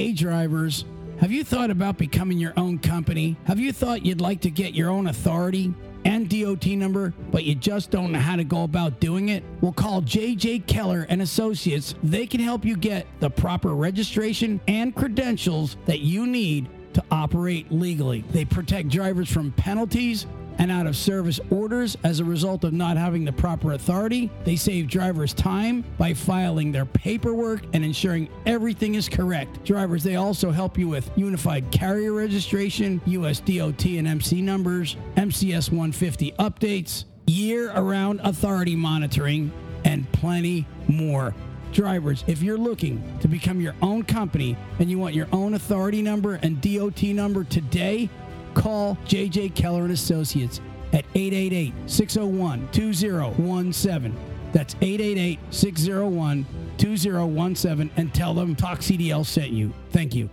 Hey, drivers, have you thought about becoming your own company? Have you thought you'd like to get your own authority and DOT number, but you just don't know how to go about doing it? Well, call JJ Keller and Associates. They can help you get the proper registration and credentials that you need to operate legally. They protect drivers from penalties and out of service orders as a result of not having the proper authority. They save drivers time by filing their paperwork and ensuring everything is correct. Drivers, they also help you with unified carrier registration, US DOT and MC numbers, MCS 150 updates, year around authority monitoring, and plenty more. Drivers, if you're looking to become your own company and you want your own authority number and DOT number today, call JJ Keller and Associates at 888-601-2017. That's 888-601-2017 and tell them Talk CDL sent you. Thank you.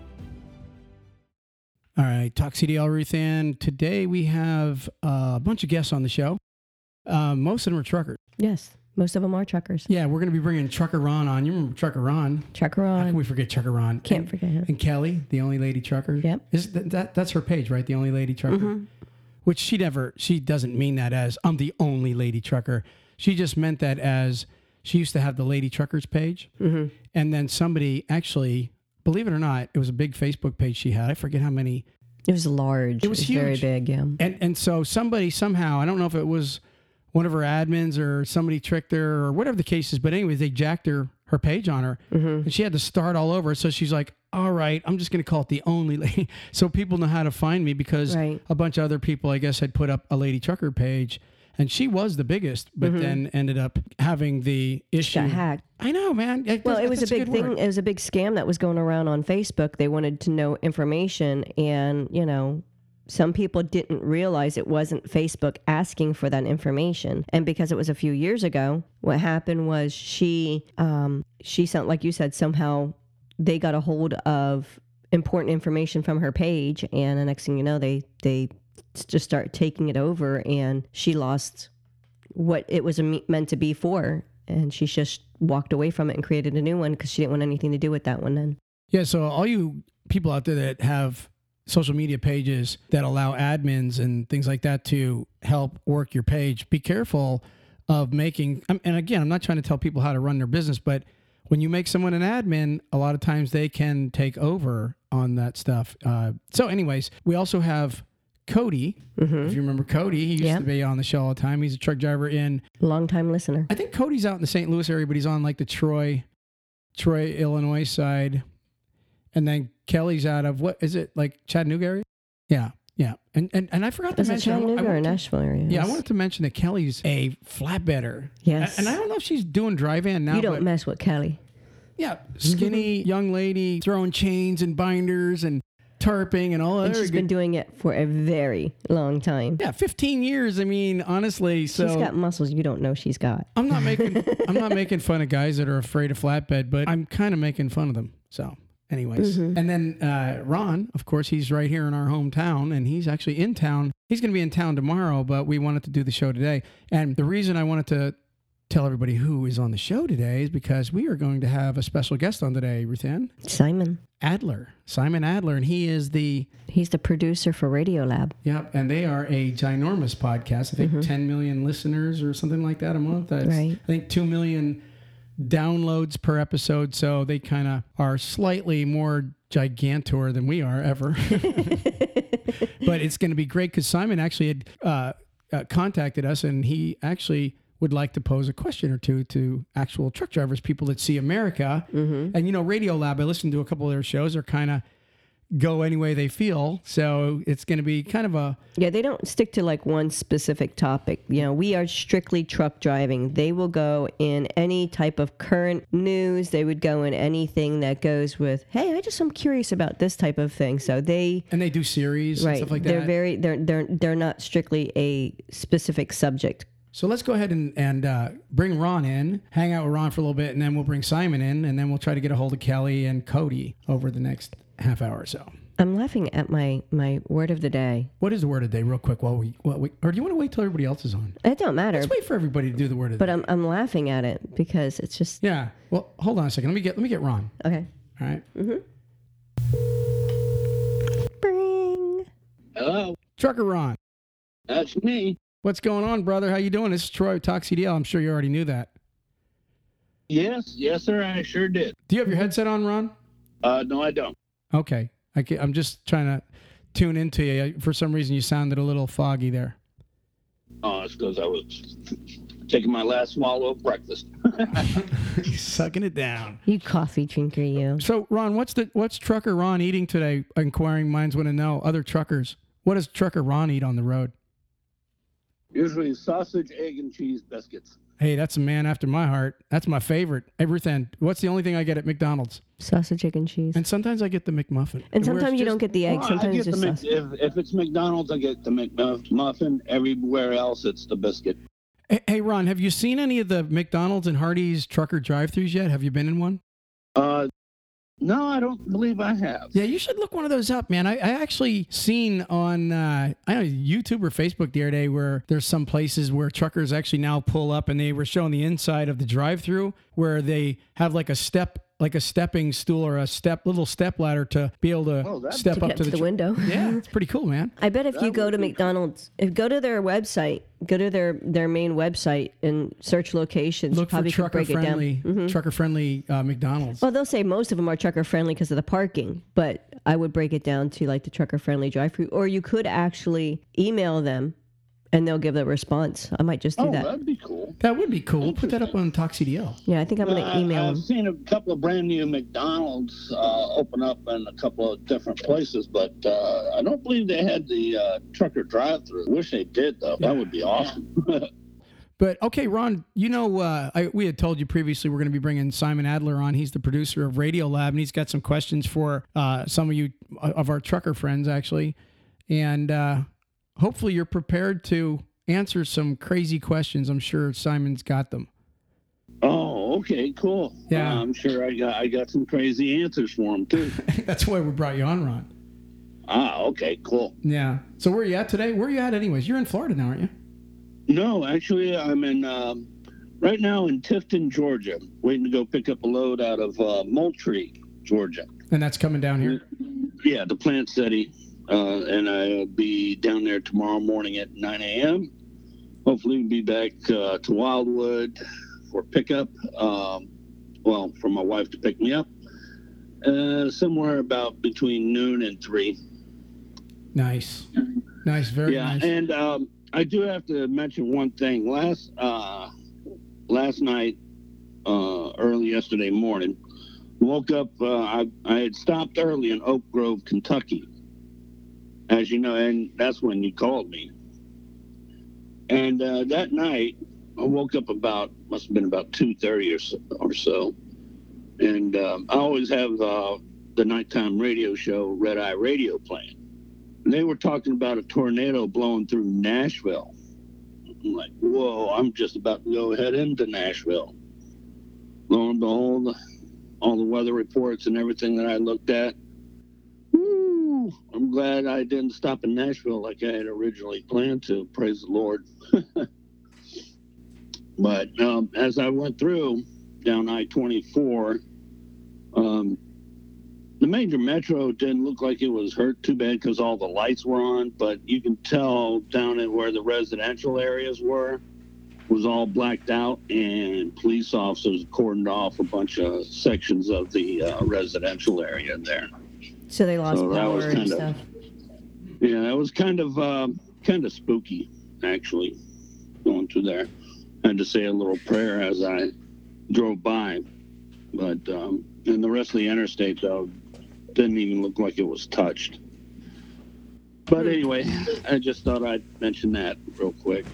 All right, Talk CDL Ruth Ann. Today we have a bunch of guests on the show. Uh, most of them are truckers. Yes, most of them are truckers. Yeah, we're going to be bringing Trucker Ron on. You remember Trucker Ron? Trucker Ron. How can we forget Trucker Ron? Can't and, forget him. And Kelly, the only lady trucker. Yep. Is that, that that's her page, right? The only lady trucker. Mm-hmm. Which she never. She doesn't mean that as I'm the only lady trucker. She just meant that as she used to have the lady truckers page, Mm-hmm. and then somebody actually, believe it or not, it was a big Facebook page she had. I forget how many. It was large. It was very huge. big. Yeah. And and so somebody somehow I don't know if it was one of her admins or somebody tricked her or whatever the case is, but anyways, they jacked her her page on her, Mm-hmm. and she had to start all over. So she's like, "All right, I'm just going to call it the only lady," so people know how to find me because Right. a bunch of other people, I guess, had put up a lady trucker page. And she was the biggest, but then ended up having the issue. Mm-hmm. Got hacked. I know, man. Well, it was a big thing. word. It was a big scam that was going around on Facebook. They wanted to know information, and you know, some people didn't realize it wasn't Facebook asking for that information. And because it was a few years ago, what happened was she, um, she sent, like you said, somehow they got a hold of important information from her page, and the next thing you know, they they just start taking it over, and she lost what it was meant to be for. And she just walked away from it and created a new one because she didn't want anything to do with that one then. Yeah, so all you people out there that have social media pages that allow admins and things like that to help work your page, be careful of making. And again, I'm not trying to tell people how to run their business, but when you make someone an admin, a lot of times they can take over on that stuff. Uh, so, anyways, we also have Cody. If you remember Cody, he used Yeah. to be on the show all the time. He's a truck driver in Long time listener. I think Cody's out in the St. Louis area, but he's on like the Troy, Troy, Illinois side, and then Kelly's out of what is it like Chattanooga area? Yeah, yeah. And and, and I forgot to Is it mention. I- I Chattanooga or to- Nashville area? yeah, I wanted to mention that Kelly's a flatbedder. Yes. And I don't know if she's doing drive in now. You don't mess with Kelly. yeah, skinny mm-hmm. young lady throwing chains and binders and tarping and all And that. she's been doing it for a very long time. yeah, 15 years. I mean, honestly, so she's got muscles you don't know she's got. I'm not making I'm not making fun of guys that are afraid of flatbed, but I'm kind of making fun of them. So, anyways, and then uh, Ron, of course, he's right here in our hometown, and he's actually in town. He's going to be in town tomorrow, but we wanted to do the show today. And the reason I wanted to tell everybody who is on the show today is because we are going to have a special guest on today, Ruthann Simon. Adler, Simon Adler, and he is the He's the producer for Radio Lab. Yep, and they are a ginormous podcast. I think 10 million listeners or something like that a month. That's, Right. I think 2 million downloads per episode. So they kind of are slightly more gigantor than we are ever. but it's going to be great because Simon actually had uh, uh, contacted us and he actually would like to pose a question or two to actual truck drivers, people that see America. And, you know, Radio Lab, I listened to a couple of their shows, are kind of go any way they feel. So it's going to be kind of a Yeah, they don't stick to like one specific topic. You know, we are strictly truck driving. They will go in any type of current news. They would go in anything that goes with, hey, I just am curious about this type of thing. So they and they do series and right, stuff like they're that. very they're they're they're not strictly a specific subject. so let's go ahead and, and uh, bring Ron in, hang out with Ron for a little bit, and then we'll bring Simon in, and then we'll try to get a hold of Kelly and Cody over the next half hour or so. I'm laughing at my my word of the day. What is the word of the day, real quick? While we, while we or do you want to wait till everybody else is on? It don't matter. Let's wait for everybody to do the word of the But day. I'm I'm laughing at it because it's just yeah. Well, hold on a second. Let me get let me get Ron. Okay. All right. Mm-hmm. Bring. Hello, Trucker Ron. That's me. What's going on, brother? How you doing? This is Troy with Talk CDL. I'm sure you already knew that. Yes, yes, sir. I sure did. Do you have your headset on, Ron? Uh, no, I don't. Okay. I ca- I'm just trying to tune into you. For some reason, you sounded a little foggy there. Oh, it's because I was taking my last swallow of breakfast. Sucking it down. You coffee drinker, you. So, Ron, what's the what's Trucker Ron eating today? Inquiring minds want to know. Other truckers, what does Trucker Ron eat on the road? Usually sausage, egg, and cheese biscuits. Hey, that's a man after my heart. That's my favorite. Everything. What's the only thing I get at McDonald's? Sausage, egg, and cheese. And sometimes I get the McMuffin. And sometimes you just- don't get the egg. Well, I Sometimes get it's just Mc, if, if it's McDonald's, I get the McMuffin. Everywhere else, it's the biscuit. Hey, hey, Ron, have you seen any of the McDonald's and Hardee's trucker drive-throughs yet? Have you been in one? Uh, no, I don't believe I have. Yeah, you should look one of those up, man. I, I actually seen on uh, I don't know YouTube or Facebook the other day where there's some places where truckers actually now pull up and they were showing the inside of the drive-through where they have like a step, like a stepping stool or a step, little step ladder to be able to Oh, step To up to to the, the window. Yeah, it's pretty cool, man. I bet if you go to be McDonald's, if go to their website, go to their their main website and search locations, Look for probably could trucker break it down. friendly, trucker friendly uh, McDonald's. Well, they'll say most of them are trucker friendly because of the parking, but I would break it down to like the trucker friendly drive through, or you could actually email them and they'll give a response. I might just do Oh, that. that'd be cool. That would be cool. We'll put that up on Talk CDL. Yeah, I think I'm going to Uh, email I've them. seen a couple of brand new McDonald's uh, open up in a couple of different places, but uh, I don't believe they had the uh, trucker drive-through. Wish they did though. Yeah. That would be awesome. But okay, Ron, you know, uh, I, we had told you previously we're going to be bringing Simon Adler on. He's the producer of Radio Lab, and he's got some questions for uh, some of you uh, of our trucker friends, actually. And uh, hopefully, you're prepared to answer some crazy questions. I'm sure Simon's got them. oh, okay, cool. Yeah. Uh, I'm sure I got I got some crazy answers for him too. That's why we brought you on, Ron. ah, okay, cool. Yeah. So where are you at today? Where are you at, anyways? You're in Florida now, aren't you? No, actually, I'm in um, right now in Tifton, Georgia, waiting to go pick up a load out of uh, Moultrie, Georgia. And that's coming down here. Yeah, the plant city, uh, and I'll be down there tomorrow morning at 9 a.m. Hopefully, we'll be back uh, to Wildwood for pickup. Um, well, for my wife to pick me up, uh, somewhere about between noon and three. Nice. Nice. Very yeah, nice. and um, I do have to mention one thing. Last uh, last night, uh, early yesterday morning, woke up. Uh, I I had stopped early in Oak Grove, Kentucky, as you know, and that's when you called me. And uh, that night, I woke up about must have been about two thirty or so, or so, and um, I always have uh, the nighttime radio show Red Eye Radio playing they were talking about a tornado blowing through Nashville. I'm like, whoa, I'm just about to go head into Nashville. Lo and behold, all the weather reports and everything that I looked at, I'm glad I didn't stop in Nashville like I had originally planned to. Praise the Lord. but um, as I went through down I 24, um, the major metro didn't look like it was hurt too bad because all the lights were on, but you can tell down at where the residential areas were was all blacked out, and police officers cordoned off a bunch of sections of the uh, residential area there. So they lost So power and of- stuff. Yeah, that was kind of um, kind of spooky, actually, going through there. had to say a little prayer as I drove by, but um, and the rest of the interstate though didn't even look like it was touched. But anyway, I just thought I'd mention that real quick.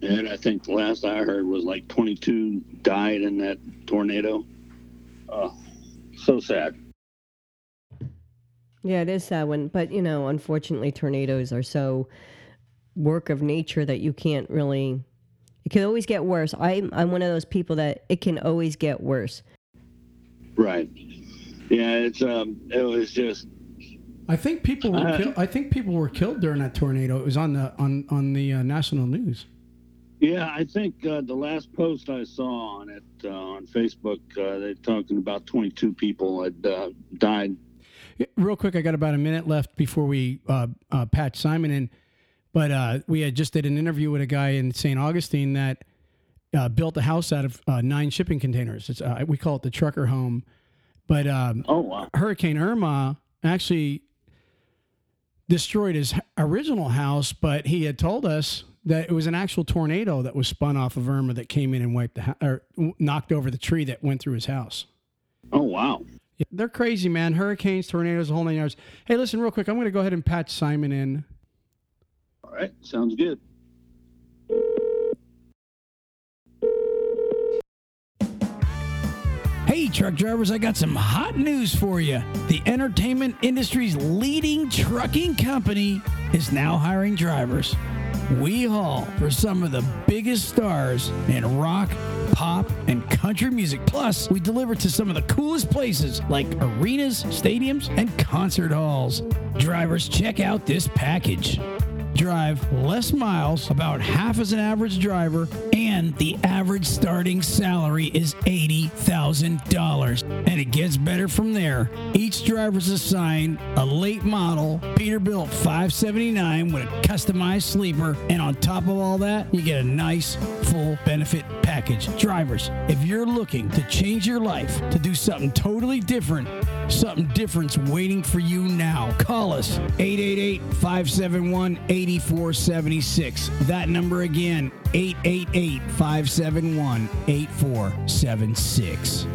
And I think the last I heard was like 22 died in that tornado. Oh, so sad. Yeah, it is sad when, but you know, unfortunately, tornadoes are so work of nature that you can't really. It can always get worse. I'm I'm one of those people that it can always get worse. Right. Yeah, it's um, it was just I think people were Uh, killed. I think people were killed during that tornado. It was on the on on the uh, national news. Yeah, I think uh, the last post I saw on it uh, on Facebook, uh, they're talking about 22 people had uh, died. Real quick, I got about a minute left before we uh, uh, patch Simon in. But uh, we had just did an interview with a guy in St. Augustine that uh, built a house out of uh, nine shipping containers. It's, uh, we call it the trucker home. But um, Oh wow. Hurricane Irma actually destroyed his original house, but he had told us that it was an actual tornado that was spun off of Irma that came in and wiped the ho- or knocked over the tree that went through his house. Oh wow. Yeah, they're crazy, man. Hurricanes, tornadoes, the whole nine yards. Hey, listen, real quick. I'm going to go ahead and patch Simon in. All right. Sounds good. Hey, truck drivers, I got some hot news for you. The entertainment industry's leading trucking company is now hiring drivers. We haul for some of the biggest stars in rock, pop, and country music. Plus, we deliver to some of the coolest places like arenas, stadiums, and concert halls. Drivers, check out this package drive less miles, about half as an average driver, and the average starting salary is $80,000. And it gets better from there. Each driver is assigned a late model Peterbilt 579 with a customized sleeper, and on top of all that, you get a nice full benefit package. Drivers, if you're looking to change your life, to do something totally different, Something different's waiting for you now. Call us 888 571 8476. That number again 888 571 8476.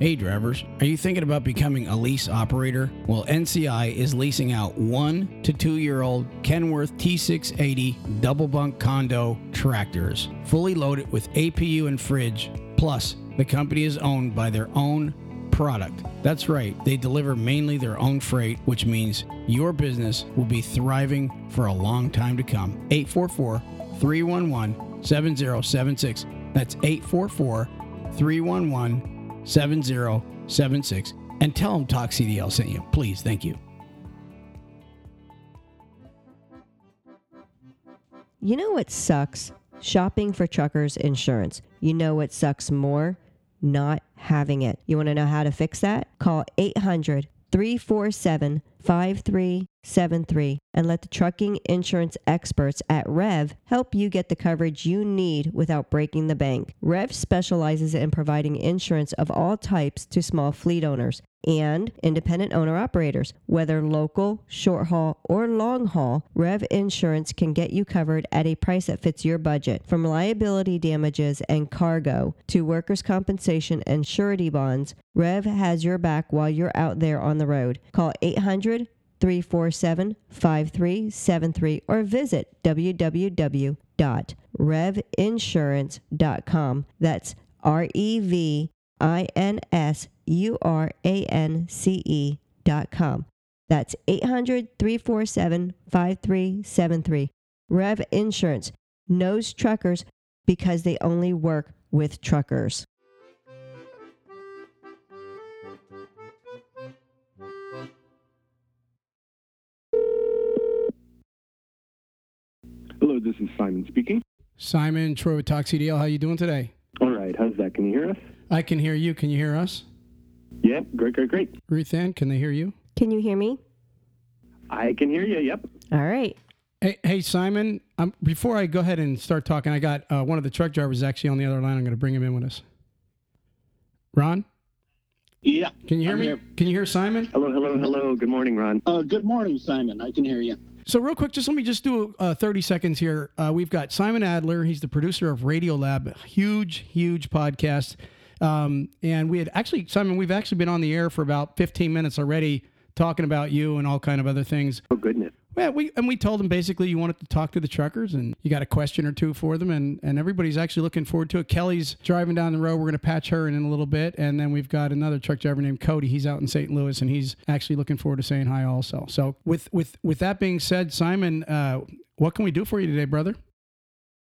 Hey drivers, are you thinking about becoming a lease operator? Well, NCI is leasing out one to two year old Kenworth T680 double bunk condo tractors, fully loaded with APU and fridge. Plus, the company is owned by their own product. That's right, they deliver mainly their own freight, which means your business will be thriving for a long time to come. 844 311 7076. That's 844 311 7076 and tell them Talk CDL sent you. Please, thank you. You know what sucks? Shopping for truckers insurance. You know what sucks more? Not having it. You want to know how to fix that? Call 800 347 5373 and let the trucking insurance experts at Rev help you get the coverage you need without breaking the bank. Rev specializes in providing insurance of all types to small fleet owners and independent owner operators. Whether local, short haul, or long haul, Rev Insurance can get you covered at a price that fits your budget. From liability damages and cargo to workers' compensation and surety bonds, Rev has your back while you're out there on the road. Call 800 347 5373 or visit www.revinsurance.com. That's R E V I N S U R A N C E.com. That's 800 347 5373. Rev Insurance knows truckers because they only work with truckers. Hello, this is Simon speaking. Simon, Troy with Talk CDL, how you doing today? All right, how's that? Can you hear us? I can hear you. Can you hear us? Yep, great, great, great. Ruth Ann, can they hear you? Can you hear me? I can hear you. Yep. All right. Hey, hey Simon, um, before I go ahead and start talking, I got uh, one of the truck drivers actually on the other line. I'm going to bring him in with us. Ron, Yeah. can you hear I'm me? here. Can you hear Simon? Hello, hello, hello. Good morning, Ron. Uh, good morning, Simon. I can hear you. So real quick, just let me just do uh, 30 seconds here. Uh, we've got Simon Adler. He's the producer of Radio Lab, huge, huge podcast. Um, and we had actually, Simon, we've actually been on the air for about 15 minutes already talking about you and all kind of other things. Oh, goodness. Well, we and we told them basically you wanted to talk to the truckers and you got a question or two for them and and everybody's actually looking forward to it. Kelly's driving down the road. We're going to patch her in, in a little bit, and then we've got another truck driver named Cody. He's out in St. Louis and he's actually looking forward to saying hi also. So with with with that being said, Simon, uh, what can we do for you today, brother?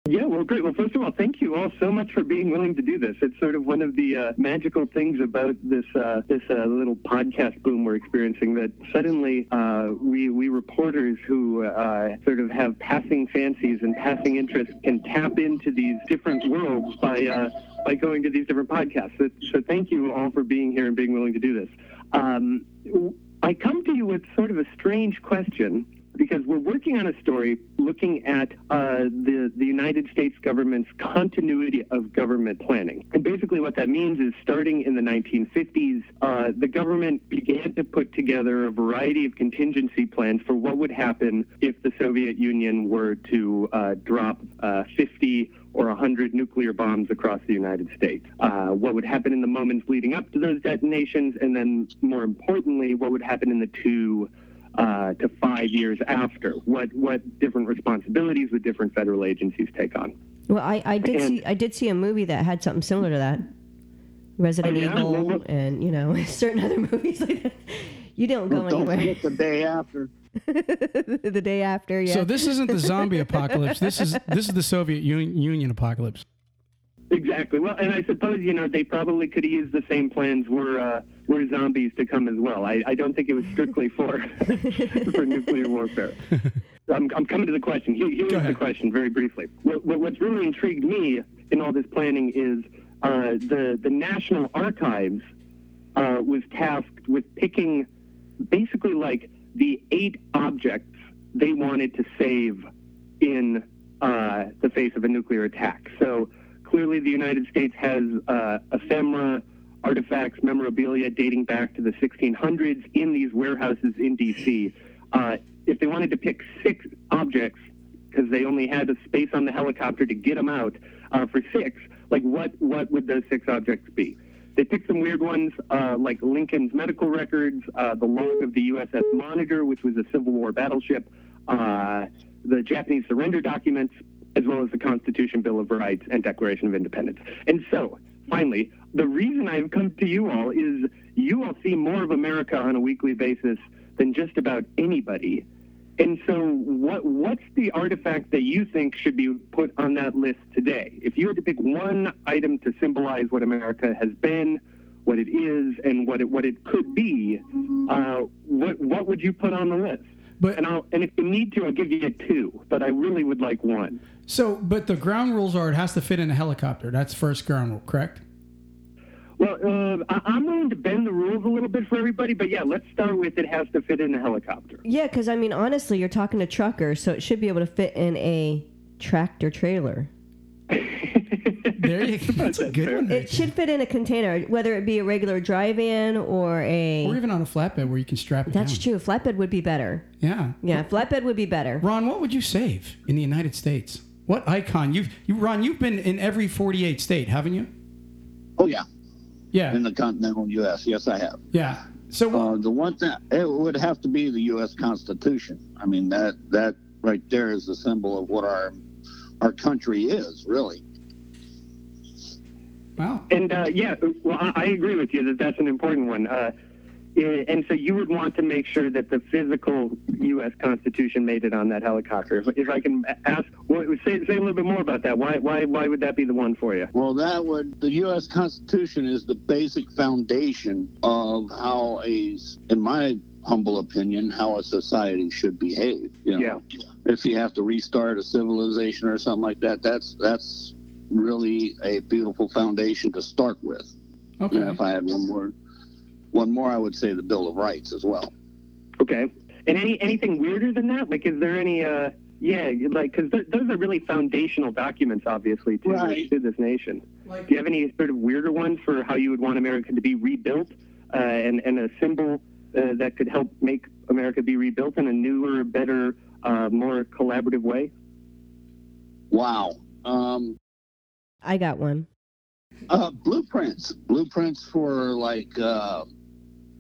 Yeah, well, great. Well, first of all, thank you all so much for being willing to do this. It's sort of one of the uh, magical things about this uh, this uh, little podcast boom we're experiencing that suddenly uh, we we reporters who uh, sort of have passing fancies and passing interests can tap into these different worlds by uh, by going to these different podcasts. So, so thank you all for being here and being willing to do this. Um, I come to you with sort of a strange question because we're working on a story looking at uh, the, the United States government's continuity of government planning. And basically, what that means is starting in the 1950s, uh, the government began to put together a variety of contingency plans for what would happen if the Soviet Union were to uh, drop uh, 50 or 100 nuclear bombs across the United States. Uh, what would happen in the moments leading up to those detonations, and then more importantly, what would happen in the two uh, to five years after? What what different responsibilities would different federal agencies take on? Well, I, I did And- see I did see a movie that had something similar to that. Resident Oh, yeah? Evil Well, well- and you know certain other movies like that. You don't go Well, don't anywhere. forget the day after. the day after, yeah. So this isn't the zombie apocalypse. This is this is the Soviet Un- Union apocalypse. Exactly. Well, and I suppose you know they probably could have used the same plans were uh, were zombies to come as well. I, I don't think it was strictly for for nuclear warfare. I'm, I'm coming to the question. Here, here's the question, very briefly. What, what, what's really intrigued me in all this planning is uh, the the National Archives uh, was tasked with picking basically like the eight objects they wanted to save in uh, the face of a nuclear attack. So clearly, the United States has uh, ephemera, artifacts, memorabilia dating back to the 1600s in these warehouses in D.C. Uh, if they wanted to pick six objects, because they only had the space on the helicopter to get them out uh, for six, like what what would those six objects be? They picked some weird ones, uh, like Lincoln's medical records, uh, the log of the USS Monitor, which was a Civil War battleship, uh, the Japanese surrender documents, as well as the Constitution, Bill of Rights, and Declaration of Independence. And so, finally, the reason I've come to you all is you all see more of America on a weekly basis than just about anybody. And so, what what's the artifact that you think should be put on that list today? If you had to pick one item to symbolize what America has been, what it is, and what it what it could be, uh, what what would you put on the list? But And I'll and if you need to, I'll give you a two, but I really would like one. so, but the ground rules are it has to fit in a helicopter. That's first ground rule, correct? Well, uh, I, I'm willing to bend the rules a little bit for everybody, but yeah, let's start with it has to fit in a helicopter. yeah, because I mean, honestly, you're talking to truckers, so it should be able to fit in a tractor trailer. There you go. That's a good one. It should fit in a container, whether it be a regular drive-in or a. Or even on a flatbed where you can strap it That's down. true. Flatbed would be better. Yeah. Yeah, flatbed would be better. Ron, what would you save in the United States? What icon? You've you Ron, you've been in every 48 state, haven't you? Oh yeah, Yeah. in the continental U.S. Yes, I have. Yeah. So Uh, the one thing it would have to be the U.S. Constitution. I mean that that right there is the symbol of what our our country is, really. Wow. And uh, yeah, well, I, I agree with you that that's an important one. Uh, and so you would want to make sure that the physical U.S. Constitution made it on that helicopter. If, if I can ask, well, say, say a little bit more about that. Why, why, why would that be the one for you? Well, that would the U.S. Constitution is the basic foundation of how a, in my humble opinion, how a society should behave. You know? If you have to restart a civilization or something like that, that's that's really a beautiful foundation to start with. Okay. And if I had one more, one more, I would say the Bill of Rights as well. Okay. And any anything weirder than that? Like, is there any? Uh, yeah, like because th- those are really foundational documents, obviously, to, Right. to this nation. Like, Do you have any sort of weirder ones for how you would want America to be rebuilt, uh, and and a symbol uh, that could help make America be rebuilt in a newer, better, uh, more collaborative way? Wow. Um, I got one. uh, blueprints, blueprints for like uh,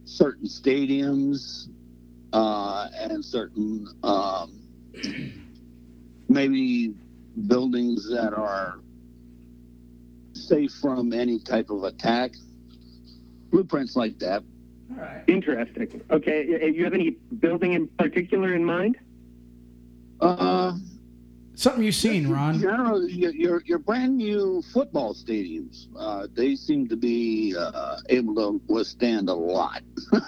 certain stadiums uh, and certain um, maybe buildings that are safe from any type of attack. Blueprints like that. all right. Interesting. Okay, you have any building in particular in mind? Uh, Something you've seen, Ron. Generally, your, your your brand new football stadiums, uh, they seem to be uh, able to withstand a lot. okay,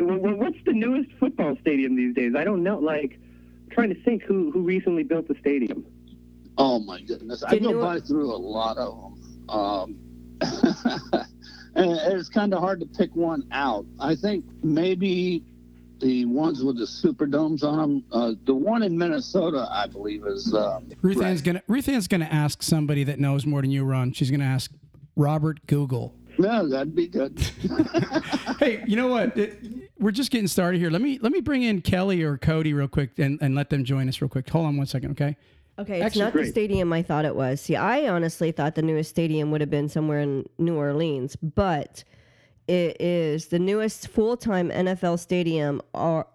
well, well, what's the newest football stadium these days? I don't know. Like, I'm trying to think who who recently built the stadium. Oh my goodness, I Did go you- by through a lot of them, um, and it's kind of hard to pick one out. I think maybe the ones with the super domes on them. Uh, the one in Minnesota, I believe, is. Um, Ruth right. Ann's gonna Ruth Ann's gonna ask somebody that knows more than you, Ron. She's gonna ask Robert Google. No, that'd be good. Hey, you know what? It- we're just getting started here. Let me let me bring in Kelly or Cody real quick and, and let them join us real quick. Hold on one second, okay? Okay, it's Actually, not the stadium I thought it was. See, I honestly thought the newest stadium would have been somewhere in New Orleans, but it is the newest full-time NFL stadium, uh, or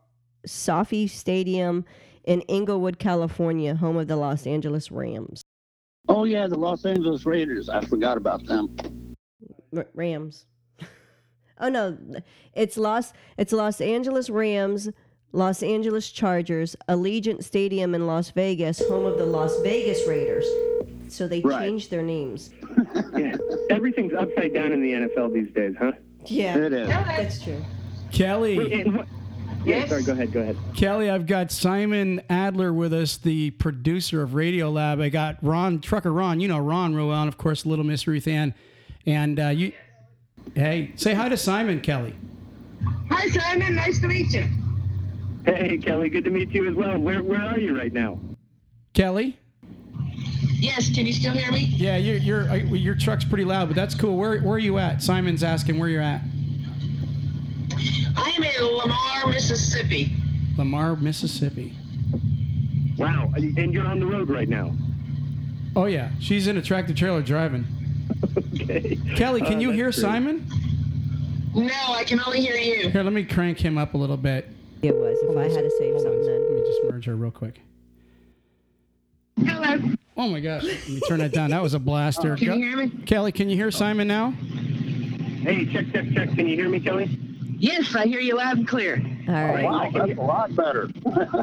SoFi Stadium in Inglewood, California, home of the Los Angeles Rams. oh yeah, the Los Angeles Raiders. I forgot about them. R- Rams. oh no, it's Los it's Los Angeles Rams, Los Angeles Chargers, Allegiant Stadium in Las Vegas, home of the Las Vegas Raiders. So they Right. changed their names. Yeah, everything's upside down in the NFL these days, huh? Yeah, It is. that's true. Kelly, And what- Yeah, sorry. Go ahead. Go ahead. Kelly, I've got Simon Adler with us, the producer of Radio Lab. I got Ron Trucker Ron. You know Ron real well, and of course Little Miss Ruth Ann. And uh, you, hey, say hi to Simon, Kelly. Hi, Simon. Nice to meet you. Hey, Kelly. Good to meet you as well. Where Where are you right now? Kelly. Yes, can you still hear me? Yeah, your your uh, your truck's pretty loud, but that's cool. Where where are you at? Simon's asking where you're at. I am in Lamar, Mississippi. Lamar, Mississippi. Wow. And you're on the road right now. Oh yeah, she's in a tractor trailer driving. Okay. Kelly, can Uh, you hear great. Simon? No, I can only hear you. Here, let me crank him up a little bit. It was. If I had to save something, then Let me just merge her real quick. Hello. Oh my gosh, let me turn that down. That was a blaster. Can Go- you hear me? Kelly, can you hear Simon now? Hey, check, check, check. Can you hear me, Kelly? Yes, I hear you loud and clear. all right. Wow, that's a lot better.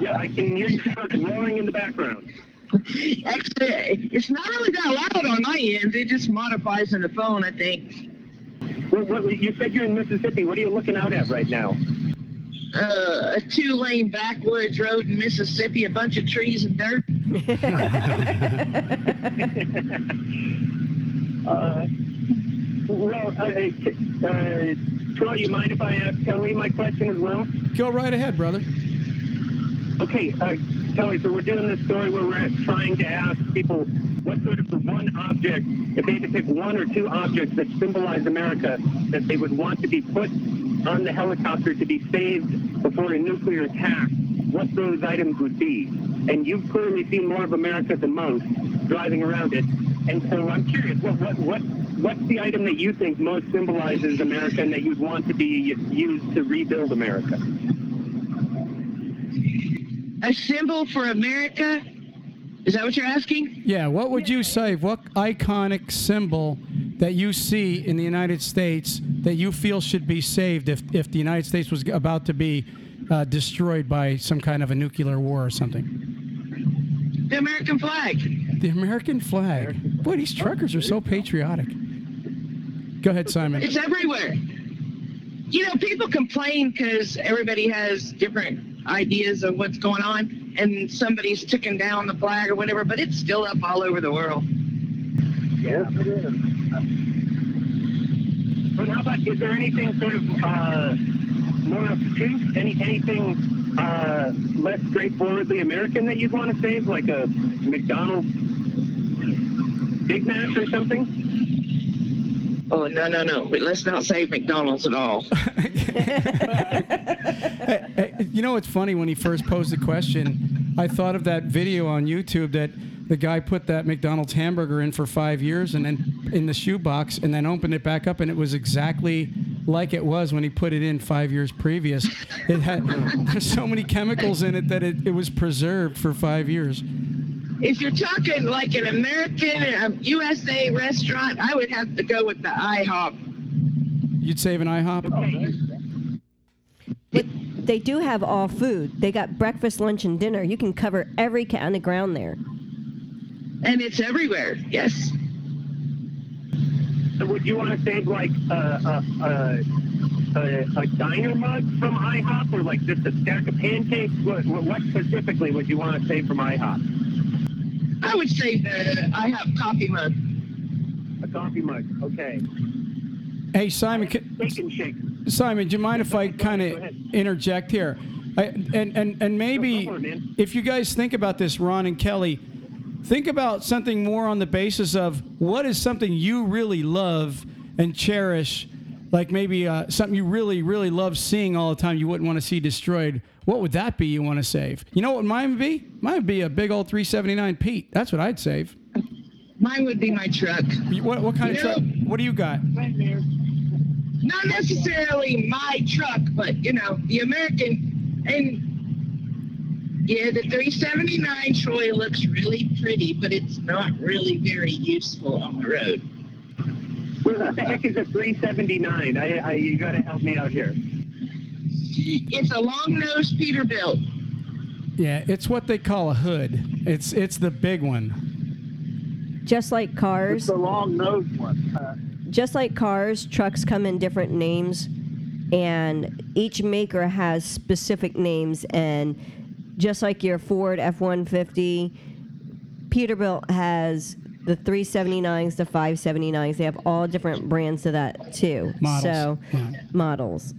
Yeah, I can hear you roaring in the background. Actually, it's not really that loud on my end. It just modifies in the phone, I think. What, what, you said you're in Mississippi. What are you looking out at right now? Uh, a two-lane backwoods road in Mississippi, a bunch of trees and dirt. Uh, well, uh, uh, Troy, you mind if I ask Kelly my question as well? Go right ahead, brother. Okay, uh, Kelly, so we're doing this story where we're trying to ask people what sort of one object, if they had to pick one or two objects that symbolize America, that they would want to be put on the helicopter to be saved before a nuclear attack, what those items would be. And you've clearly seen more of America than most driving around it. And so I'm curious, what, what, what, what's the item that you think most symbolizes America and that you'd want to be used to rebuild America? A symbol for America? Is that what you're asking? Yeah, what would you say? What iconic symbol that you see in the United States that you feel should be saved if, if the United States was about to be uh, destroyed by some kind of a nuclear war or something? The American flag. The American flag. Boy, these truckers are so patriotic. Go ahead, Simon. It's everywhere. You know, people complain because everybody has different ideas of what's going on, and somebody's taken down the flag or whatever, but it's still up all over the world. Yes, it is. But how about, is there anything sort of uh, more obtuse, any, anything uh, less straightforwardly American that you'd want to save, like a McDonald's Big Mac or something? Oh, no, no, no. But let's not save McDonald's at all. Hey, hey, you know what's funny? When he first posed the question, I thought of that video on YouTube that the guy put that McDonald's hamburger in for five years and then in the shoebox and then opened it back up and it was exactly like it was when he put it in five years previous. It had there's so many chemicals in it that it, it was preserved for five years. If you're talking like an American um, USA restaurant, I would have to go with the IHOP. You'd save an IHOP? But they do have all food. They got breakfast, lunch, and dinner. You can cover every kind of ground there. And it's everywhere. Yes. So would you want to save like a, a, a, a, a diner mug from IHOP or like just a stack of pancakes? What, what, what specifically would you want to save from IHOP? I would say the IHOP coffee mug. A coffee mug. Okay. Hey, Simon, ca- Steak and shake. Simon, do you mind if I kind of interject here? I, and, and, and maybe go for if you guys think about this, Ron and Kelly, think about something more on the basis of what is something you really love and cherish, like maybe uh, something you really, really love seeing all the time you wouldn't want to see destroyed. What would that be you want to save? You know what mine would be? Mine would be a big old 379 Pete. That's what I'd save. Mine would be my truck. What, what kind of You truck? know- What do you got? Not necessarily my truck, but you know, the American and yeah, the 379 Troy looks really pretty, but it's not really very useful on the road. What the heck is a 379? I, I, you got to help me out here. It's a long nose Peterbilt. Yeah, it's what they call a hood. It's it's the big one. Just like cars, It's the long nosed one. Uh, just like cars, trucks come in different names, and each maker has specific names. And just like your Ford F one fifty, Peterbilt has the 379s, the 579s. They have all different brands of that too. Models. So Yeah. models,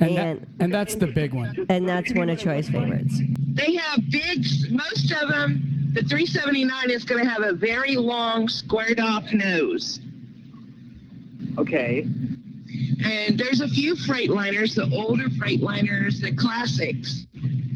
And, that, And- and that's the big one. and that's one of Troy's favorites. They have big, most of them, the 379 is going to have a very long, squared off nose. okay. And there's a few Freightliners, the older Freightliners, the classics,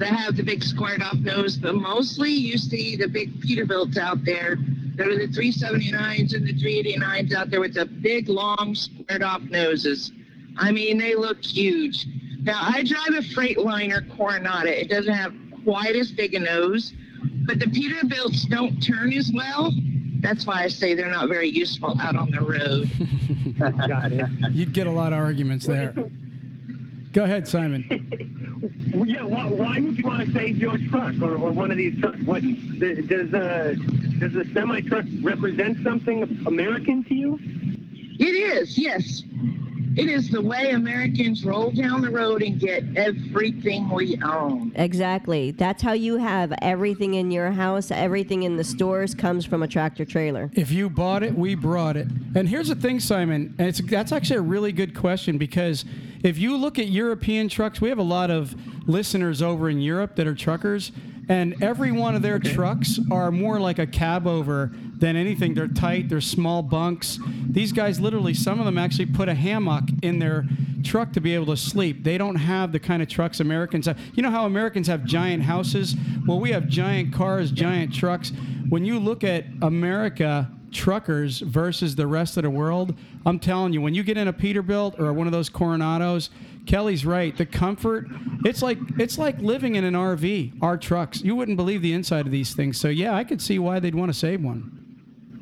that have the big squared off nose, but mostly you see the big Peterbilts out there. There are the 379s and the 389s out there with the big, long, squared off noses. I mean, they look huge. Now, I drive a Freightliner Coronado. It doesn't have quite as big a nose, but the Peterbilts don't turn as well. That's why I say they're not very useful out on the road. Got it. You'd get a lot of arguments there. Go ahead, Simon. Yeah, why, why would you want to save your truck or, or one of these trucks? What does uh, does a semi truck represent something American to you? It is, yes. It is the way Americans roll down the road and get everything we own. Exactly. That's how you have everything in your house, everything in the stores comes from a tractor trailer. If you bought it, we brought it. And here's the thing, Simon, and it's that's actually a really good question because if you look at European trucks, we have a lot of listeners over in Europe that are truckers, and every one of their trucks are more like a cab over than anything. They're tight, they're small bunks. These guys literally, some of them actually put a hammock in their truck to be able to sleep. They don't have the kind of trucks Americans have. You know how Americans have giant houses? Well, we have giant cars, giant trucks. When you look at America, truckers versus the rest of the world, I'm telling you, when you get in a Peterbilt or one of those Coronados, Kelly's right. The comfort, it's like it's like living in an RV. Our trucks, you wouldn't believe the inside of these things. So yeah, I could see why they'd want to save one.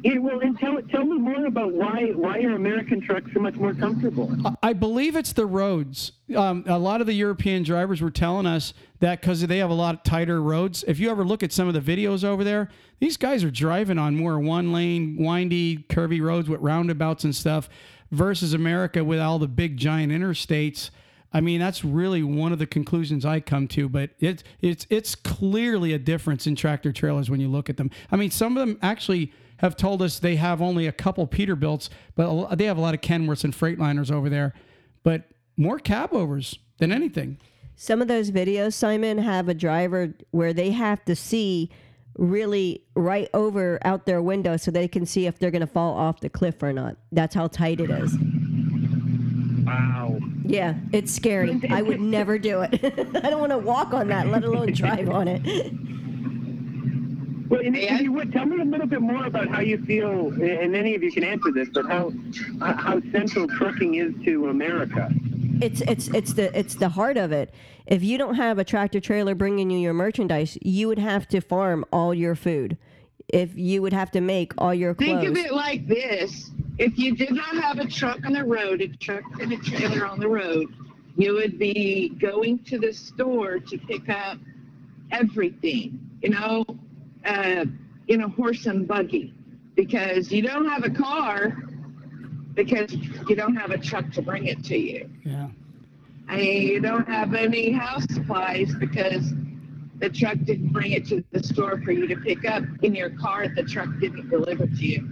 Yeah, well, and tell tell me more about why why are American trucks so much more comfortable? I believe it's the roads. Um, a lot of the European drivers were telling us that because they have a lot tighter roads. If you ever look at some of the videos over there, these guys are driving on more one lane, windy, curvy roads with roundabouts and stuff versus America with all the big, giant interstates. I mean, that's really one of the conclusions I come to, but it's it's it's clearly a difference in tractor trailers when you look at them. I mean, some of them actually have told us they have only a couple Peterbilts, but they have a lot of Kenworths and Freightliners over there, but more cab overs than anything. Some of those videos, Simon, have a driver where they have to see really right over out their window so they can see if they're going to fall off the cliff or not. That's how tight it is. Wow. Yeah, it's scary. I would never do it. I don't want to walk on that, let alone drive on it. Well, and if you would tell me a little bit more about how you feel, and any of you can answer this, but how how central trucking is to America. It's it's it's the it's the heart of it. If you don't have a tractor trailer bringing you your merchandise, you would have to farm all your food. If you would have to make all your clothes. Think of it like this. If you did not have a truck on the road, a truck and a trailer on the road, You would be going to the store to pick up everything, you know, uh, in a horse and buggy because you don't have a car because you don't have a truck to bring it to you. Yeah. And you don't have any house supplies because the truck didn't bring it to the store for you to pick up in your car. The truck didn't deliver to you.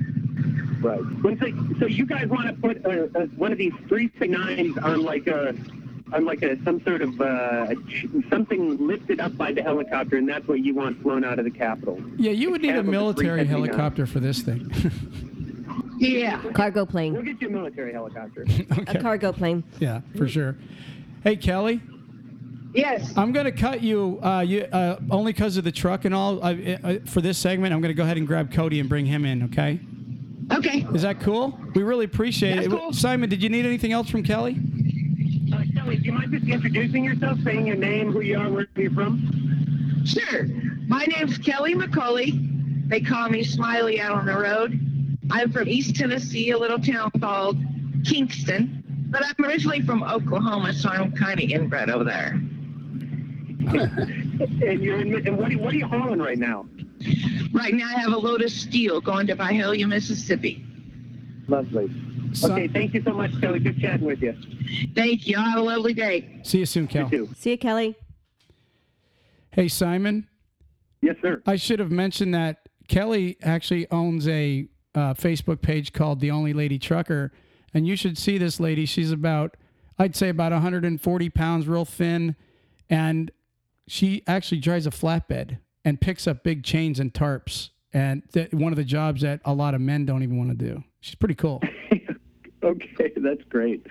Right. Well, so, so you guys want to put uh, uh, one of these three nines on like a on like a some sort of uh, something lifted up by the helicopter, and that's what you want flown out of the Capitol. Yeah, you would need a military helicopter for this thing. Yeah. Cargo plane. We'll get you a military helicopter. A cargo plane. yeah, for sure. Hey, Kelly, Yes. I'm going to cut you, uh, you uh, only because of the truck and all. Uh, uh, for this segment, I'm going to go ahead and grab Cody and bring him in, okay? Okay. Is that cool? We really appreciate That's it. cool. Simon, did you need anything else from Kelly? Uh, Kelly, do you mind just introducing yourself, saying your name, who you are, where you're from? Sure. My name's Kelly McCauley. They call me Smiley out on the road. I'm from East Tennessee, a little town called Kingston. But I'm originally from Oklahoma, so I'm kind of inbred over there. And you're in, and what, are- what are you hauling right now? Right now, I have a load of steel going to Byhalia, Mississippi. Lovely. Si- Okay, thank you so much, Kelly. Good chatting with you. Thank you. Have a lovely day. See you soon, You Kel. too. See you, Kelly. Hey, Simon, Yes, sir. I should have mentioned that Kelly actually owns a uh, Facebook page called The Only Lady Trucker. And you should see this lady. She's about, I'd say, about 140 pounds, real thin. And she actually drives a flatbed and picks up big chains and tarps. And th- one of the jobs that a lot of men don't even want to do. She's pretty cool. okay, that's great.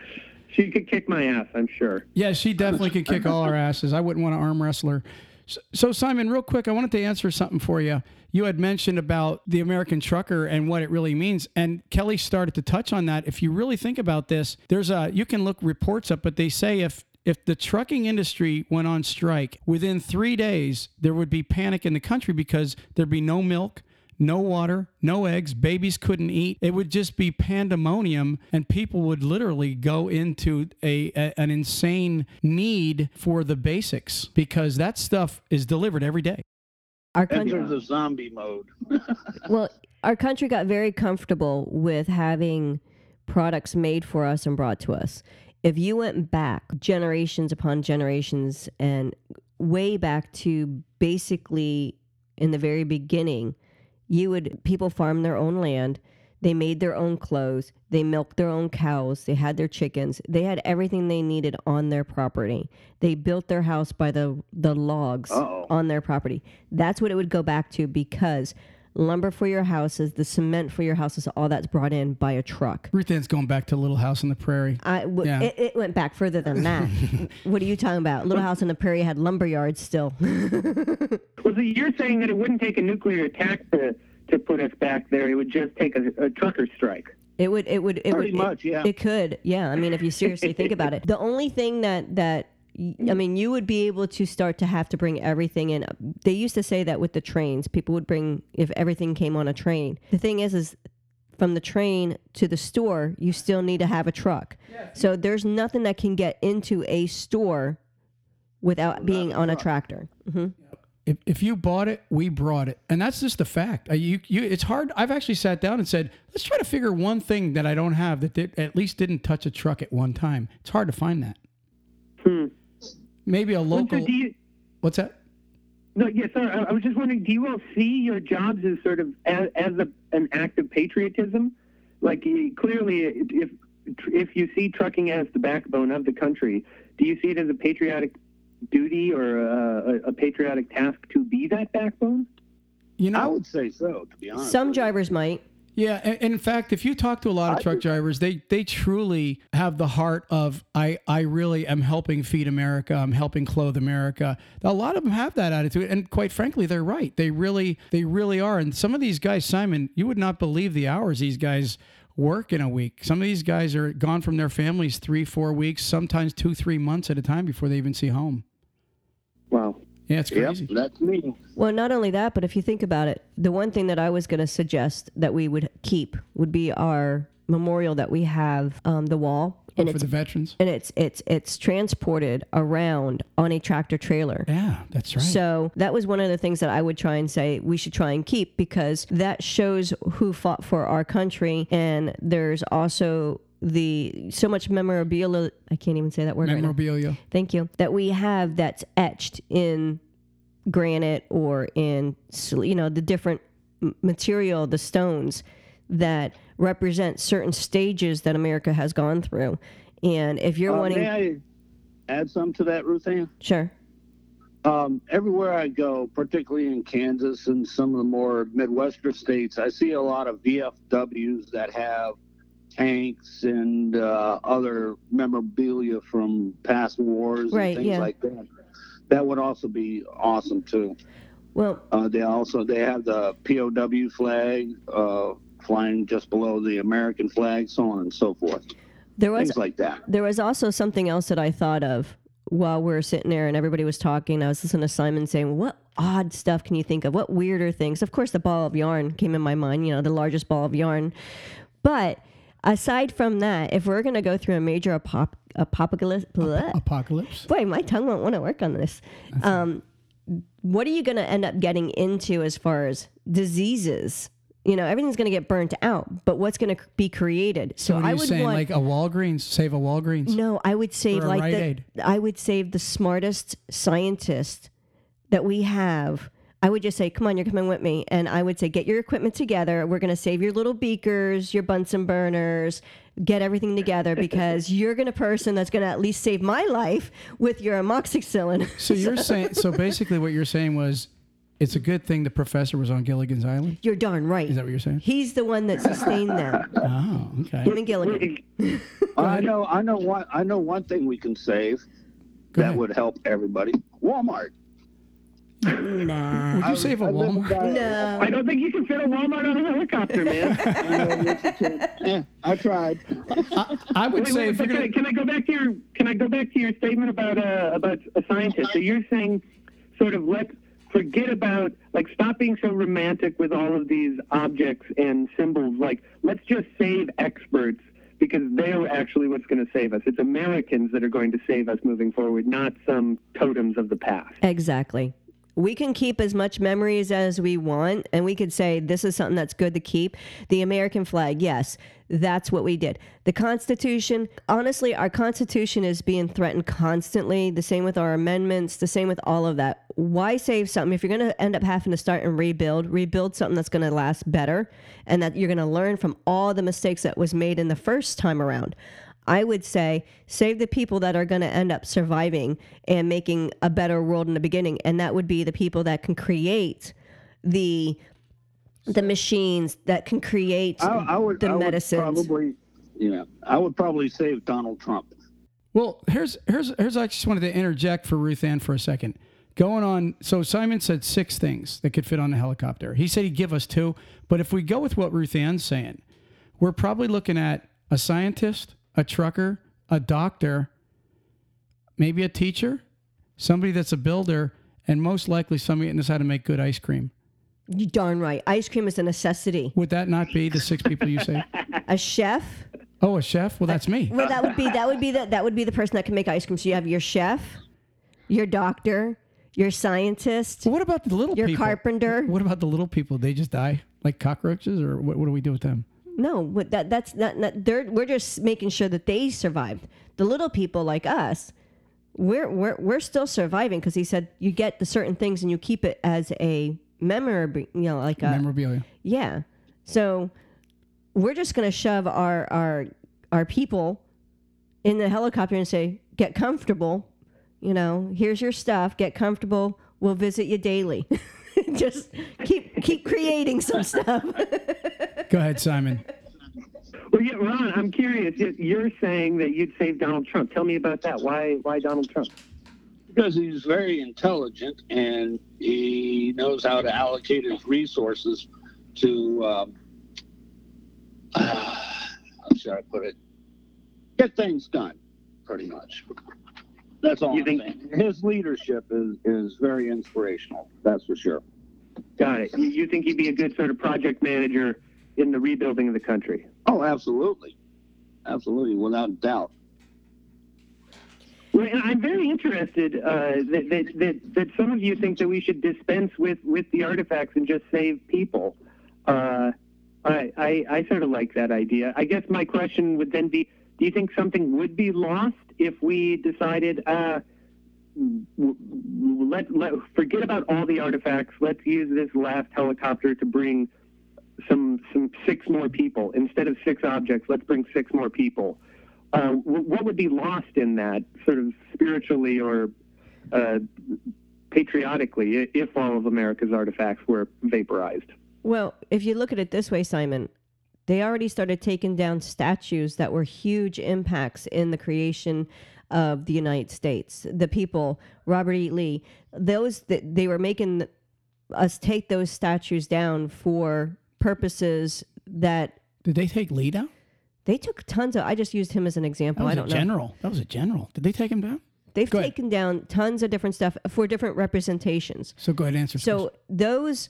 She could kick my ass, I'm sure. Yeah, she definitely could kick all our asses. I wouldn't want to arm wrestle her. So, so, Simon, real quick, I wanted to answer something for you. You had mentioned about the American trucker and what it really means, and Kelly started to touch on that. If you really think about this, there's a you can look reports up, but they say if if the trucking industry went on strike within three days, there would be panic in the country because there'd be no milk, no water, no eggs, babies couldn't eat. It would just be pandemonium, and people would literally go into a, a- an insane need for the basics because that stuff is delivered every day. Our country, Enters the zombie mode. well, our country got very comfortable with having products made for us and brought to us. If you went back generations upon generations and way back to basically in the very beginning, you would people farm their own land. They made their own clothes. They milked their own cows. They had their chickens. They had everything they needed on their property. They built their house by the the logs Uh-oh. on their property. That's what it would go back to because lumber for your houses, the cement for your houses, all that's brought in by a truck. Ruth Ann's going back to Little House on the Prairie. I w- Yeah. it, it went back further than that. what are you talking about? Little House on the Prairie had lumber yards still. Well, so you're saying that it wouldn't take a nuclear attack to, to put us back there. It would just take a, a trucker strike. It would. It would. It Pretty would. much, it, yeah. It could. Yeah. I mean, if you seriously think about it, the only thing that that y- I mean, you would be able to start to have to bring everything in. They used to say that with the trains, people would bring if everything came on a train. The thing is, is from the train to the store, you still need to have a truck. So there's nothing that can get into a store without being on a tractor. hmm If, if you bought it, we brought it, and that's just the fact. Uh, you, you, it's hard. I've actually sat down and said, let's try to figure one thing that I don't have that did, at least didn't touch a truck at one time. It's hard to find that. Hmm. Maybe a Well, local. So do you, what's that? no, yes, sir. I, I was just wondering, do you all see your jobs as sort of as, as a, an act of patriotism? Like clearly, if if you see trucking as the backbone of the country, do you see it as a patriotic duty or a, a, a patriotic task to be that backbone? You know, I would say so, to be honest. Some drivers might. Yeah, in fact, if you talk to a lot of truck drivers, they they truly have the heart of I I really am helping feed America. I'm helping clothe America. A lot of them have that attitude, and quite frankly, they're right. They really they really are. And some of these guys, Simon, you would not believe the hours these guys work in a week. Some of these guys are gone from their families three, four weeks, sometimes two, three months at a time before they even see home. Wow. Yeah, it's Yep, crazy. that's me. Well, not only that, but if you think about it, the one thing that I was going to suggest that we would keep would be our memorial that we have, um, the wall And for it's the veterans. and it's it's it's transported around on a tractor trailer. Yeah, that's right. So that was one of the things that I would try and say we should try and keep because that shows who fought for our country, and there's also the so much memorabilia. I can't even say that word right now. Thank you. That we have that's etched in granite or in you know the different material, the stones that represent certain stages that America has gone through. And if you're Uh, wanting, may I add some to that, Ruth Ann? sure, Um, everywhere I go, particularly in Kansas and some of the more Midwestern states, I see a lot of VFWs that have tanks and uh, other memorabilia from past wars Right, and things yeah. like that. That would also be awesome too. well, Uh, they also they have the POW flag uh, flying just below the American flag, so on and so forth. there was Things like that. There was also something else that I thought of while we were sitting there and everybody was talking. I was listening to Simon saying, What odd stuff can you think of? What weirder things? Of course, the ball of yarn came in my mind, you know, the largest ball of yarn. But aside from that, if we're going to go through a major apop- apocalypse, bleh, Apocalypse. boy, my tongue won't want to work on this. Um, what are you going to end up getting into as far as diseases? You know, everything's going to get burnt out, but what's going to be created? So, So I you would saying? want Like a Walgreens, save a Walgreens. no, I would save like Rite the, Aid. I would save the smartest scientist that we have. I would just say, "Come on, you're coming with me," and I would say, "Get your equipment together. We're going to save your little beakers, your Bunsen burners, get everything together because you're going to person that's going to at least save my life with your amoxicillin." So you're saying. So basically, what you're saying was, it's a good thing the professor was on Gilligan's Island. you're darn right. Is that what you're saying? He's the one that sustained them. Oh, okay. Him and Gilligan. I know, I know one, I know one thing we can save Go that ahead. would help everybody. Walmart. Nah. Would you save a I Walmart? by- No. I don't think you can fit a Walmart on a helicopter, man. Yeah, I tried. I would Wait, say wait, if you're can, I, gonna. can I go back to your Can I go back to your statement about uh, about a scientist? So you're saying, sort of, let's forget about like stop being so romantic with all of these objects and symbols. Like, let's just save experts because they're actually what's going to save us. It's Americans that are going to save us moving forward, not some totems of the past. Exactly. We can keep as much memories as we want, and we could say this is something that's good to keep. The American flag, yes, that's what we did. The Constitution, honestly, our Constitution is being threatened constantly. The same with our amendments, the same with all of that. Why save something if you're going to end up having to start and rebuild? Rebuild something that's going to last better and that you're going to learn from all the mistakes that was made in the first time around. I would say save the people that are going to end up surviving and making a better world in the beginning, and that would be the people that can create the the machines that can create I, I would. the I would medicines. probably. Yeah, I would probably save Donald Trump. Well, here's here's here's. I just wanted to interject for Ruth Ann for a second. Going on. So Simon said six things that could fit on the helicopter. He said he'd give us two, but if we go with what Ruth Ann's saying, we're probably looking at a scientist, a trucker, a doctor, maybe a teacher, somebody that's a builder, and most likely somebody that knows how to make good ice cream. You darn right. Ice cream is a necessity. Would that not be the six people you say? A chef. Oh, a chef? Well, that's me. Well, that would be that would be the that would be the person that can make ice cream. So you have your chef, your doctor, your scientist. Well, what about the little Your people? carpenter. What about the little people? They just die like cockroaches, or what, what do we do with them? No, that that's not, not they're we're just making sure that they survived. The little people like us, we're we're we're still surviving because he said you get the certain things and you keep it as a memory, you know, like a Memorabilia. yeah. So we're just gonna shove our our our people in the helicopter and say, get comfortable. You know, here's your stuff. Get comfortable. We'll visit you daily. just keep keep creating some stuff. Go ahead, Simon. Well, yeah, Ron, I'm curious. You- You're saying that you'd save Donald Trump. Tell me about that. Why? Why Donald Trump? because he's very intelligent and he knows how to allocate his resources to um, how should I put it? Get things done, pretty much. That's all You I'm think- saying. His leadership is, is very inspirational. That's for sure. Got it. You, you think he'd be a good sort of project manager in the rebuilding of the country? Oh, absolutely, absolutely, without doubt. Well, and I'm very interested uh, that, that, that, that some of you think that we should dispense with, with the artifacts and just save people. Uh, I, I, I sort of like that idea. I guess my question would then be do you think something would be lost if we decided, uh, let, let, forget about all the artifacts, let's use this last helicopter to bring some, some six more people? Instead of six objects, let's bring six more people uh, what would be lost in that, sort of spiritually or uh, patriotically, if all of America's artifacts were vaporized? Well, if you look at it this way, Simon, they already started taking down statues that were huge impacts in the creation of the United States. The people, Robert E. Lee, those that they were making us take those statues down for purposes that Did they take Lee down? they took tons of. I just used him as an example. I don't know. general. That was a general. Did they take him down? They've Go ahead. taken down tons of different stuff for different representations. So go ahead and answer. So those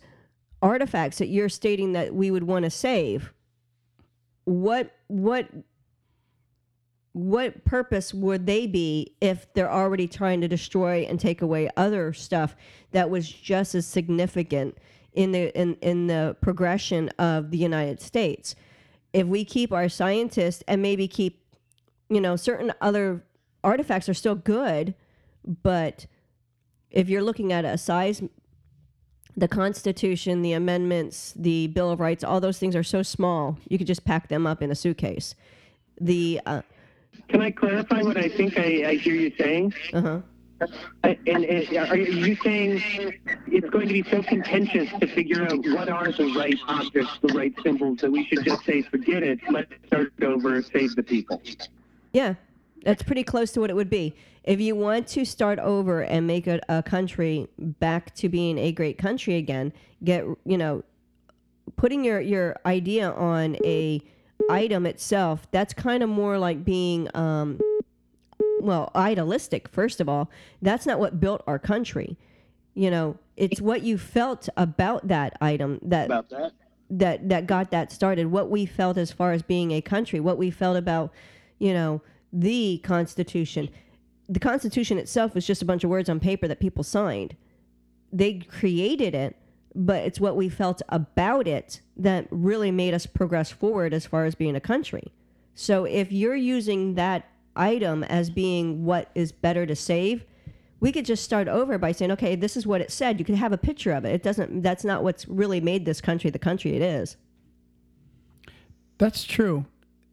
artifacts that you're stating that we would want to save, what what what purpose would they be if they're already trying to destroy and take away other stuff that was just as significant in the in, in the progression of the United States? If we keep our scientists and maybe keep, you know, certain other artifacts are still good, but if you're looking at a size the Constitution, the amendments, the Bill of Rights, all those things are so small, you could just pack them up in a suitcase. The uh Can I clarify what I think I, I hear you saying? Uh huh. I- And, and are you saying it's going to be so contentious to figure out what are the right objects, the right symbols, that we should just say, forget it, let's start over, save the people? Yeah, that's pretty close to what it would be. If you want to start over and make a, a country back to being a great country again, get you know, putting your your idea on a item itself. That's kind of more like being um, well, idealistic. First of all, that's not what built our country. You know, it's what you felt about that item that About that? that that got that started what we felt as far as being a country what we felt about you know the constitution the constitution itself was just a bunch of words on paper that people signed they created it but it's what we felt about it that really made us progress forward as far as being a country so if you're using that item as being what is better to save we could just start over by saying, okay, this is what it said. You could have a picture of it. It doesn't. That's not what's really made this country the country it is. That's true.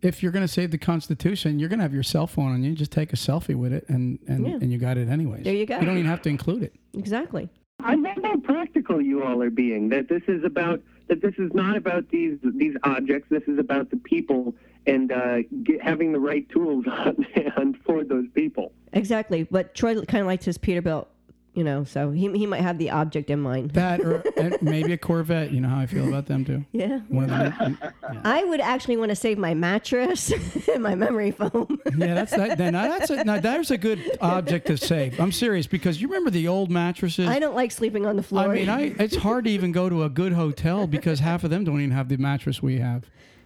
If you're going to save the Constitution, you're going to have your cell phone on you. Just take a selfie with it, and and, Yeah. and you got it anyways. There you go. You don't even have to include it. Exactly. I love how practical you all are being. That this is about that this is not about these these objects. This is about the people and uh, get, having the right tools on hand for those people. Exactly. But Troy kind of likes his Peterbilt, you know, so he he might have the object in mind. That or maybe a Corvette. You know how I feel about them too. Yeah. One of them. I would actually want to save my mattress and my memory foam. Yeah, that's that. Then that's a, now there's a good object to save. I'm serious because you remember the old mattresses. I don't like sleeping on the floor. I mean, I it's hard to even go to a good hotel because half of them don't even have the mattress we have.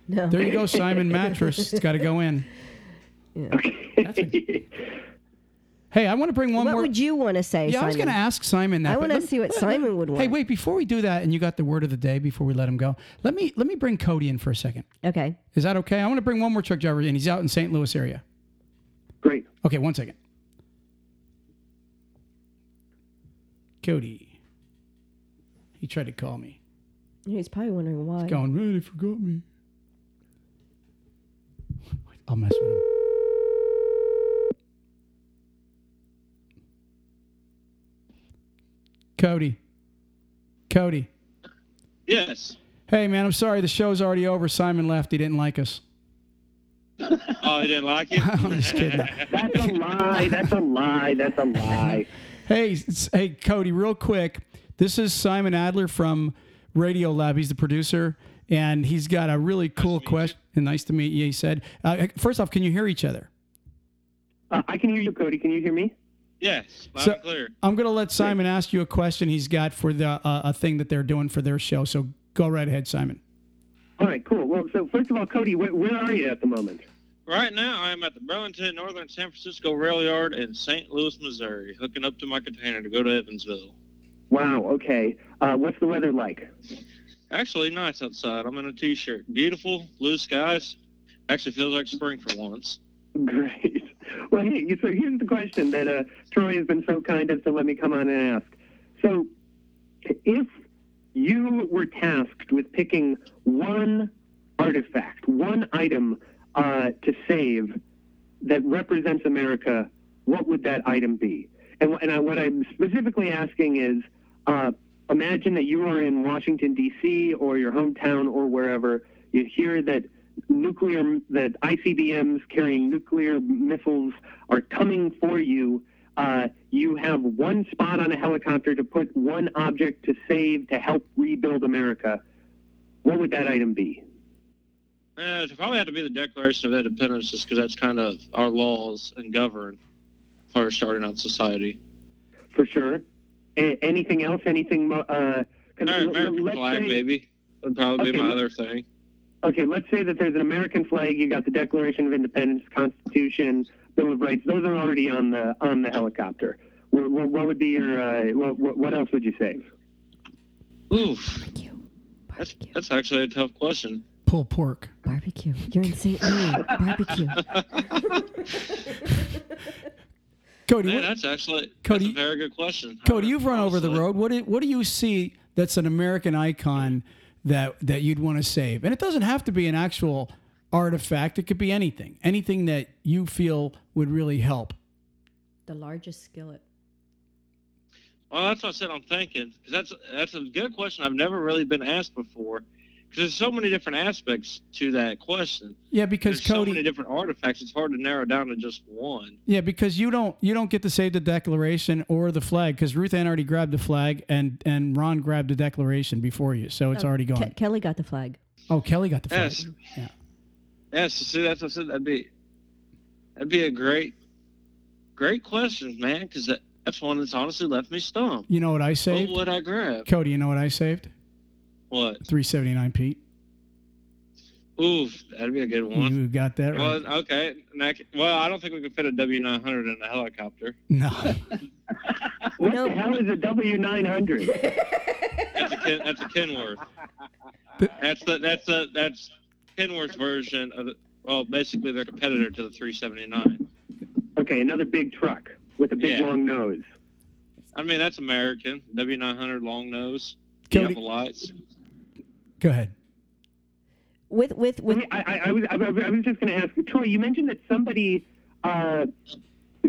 no. There you go, Simon mattress. It's got to go in. Hey, I want to bring one what more. What would you want to say? yeah, I was going to ask Simon that. I wanna see what let- Simon would want. Hey, wait! Before we do that, and you got the word of the day before we let him go. Let me let me bring Cody in for a second. Okay. Is that okay? I want to bring one more truck driver in. He's out in St. Louis area. Great. Okay, one second. Cody. He tried to call me. He's probably wondering why. He's going, man, he forgot me. I'll mess with him. Cody. Cody. Yes. Hey, man, I'm sorry. The show's already over. Simon left. He didn't like us. Oh, he didn't like you? I'm just kidding. That's a lie. That's a lie. That's a lie. Hey, hey, Cody, real quick. This is Simon Adler from Radiolab. He's the producer, and he's got a really cool question. Nice to meet you. He said, uh, first off, can you hear each other? Uh, I can hear you, Cody. Can you hear me? Yes, loud So- and clear. I'm going to let Simon ask you a question he's got for the uh, a thing that they're doing for their show. So go right ahead, Simon. All right, cool. Well, so first of all, Cody, where, where are you at the moment? Right now, I am at the Burlington Northern San Francisco Rail Yard in St. Louis, Missouri, hooking up to my container to go to Evansville. Wow. Okay. Uh, what's the weather like? Actually, nice outside. I'm in a t-shirt. Beautiful, blue skies. Actually feels like spring for once. Great. Well, hey, so here's the question that uh, Troy has been so kind as to let me come on and ask. So, if you were tasked with picking one artifact, one item uh, to save that represents America, what would that item be? And, and I, what I'm specifically asking is uh, imagine that you are in Washington, D.C., or your hometown, or wherever. You hear that nuclear, that ICBMs carrying nuclear missiles are coming for you. Uh, you have one spot on a helicopter to put one object to save to help rebuild America. What would that item be? Uh, it probably have to be the Declaration of Independence, just because that's kind of our laws and govern for starting out society. For sure. A- anything else? Anything? mo- Uh, American flag, say- maybe. Would probably be my other thing. Okay, let's say that there's an American flag. You got the Declaration of Independence, Constitution, Bill of Rights. Those are already on the on the helicopter. What, what, what would be your? Uh, what, what- what else would you save? Oof, Barbecue. that's Barbecue. that's actually a tough question. Pulled pork. Barbecue. You're in St. Louis. Barbecue. Cody, Man, that's actually Cody- that's a very good question. Cody, you've run over the road. What do, what do you see that's an American icon that that you'd want to save? And it doesn't have to be an actual artifact. It could be anything. Anything that you feel would really help. The largest skillet. Well, that's what I said. I'm thinking because that's that's a good question. I've never really been asked before because there's so many different aspects to that question. Yeah, because There's so many different artifacts. It's hard to narrow down to just one. Yeah, because you don't you don't get to save the Declaration or the flag because Ruth Ann already grabbed the flag and and Ron grabbed the Declaration before you, so it's oh, already gone. Ke- Kelly got the flag. oh, Kelly got the flag. Yes. Yeah. Yes. See, that's what I said. That'd be that'd be a great great question, man. Because that, that's one that's honestly left me stumped. You know what I saved? What would I grab? Cody, you know what I saved? What? 379 Pete. Oof, that'd be a good one. You got that right. Well, okay. Next, well, I don't think we could fit a W900 in a helicopter. No. What No. the hell is a W nine hundred? That's a Ken, that's a Kenworth. That's the that's the that's Kenworth's version of the, well, basically their competitor to the 379. Okay, another big truck with a big Yeah. long nose. I mean, that's American. W900 long nose, Cody- lights. Go ahead. With with with I, I, I was I, was- I was just going to ask Troy. You mentioned that somebody uh,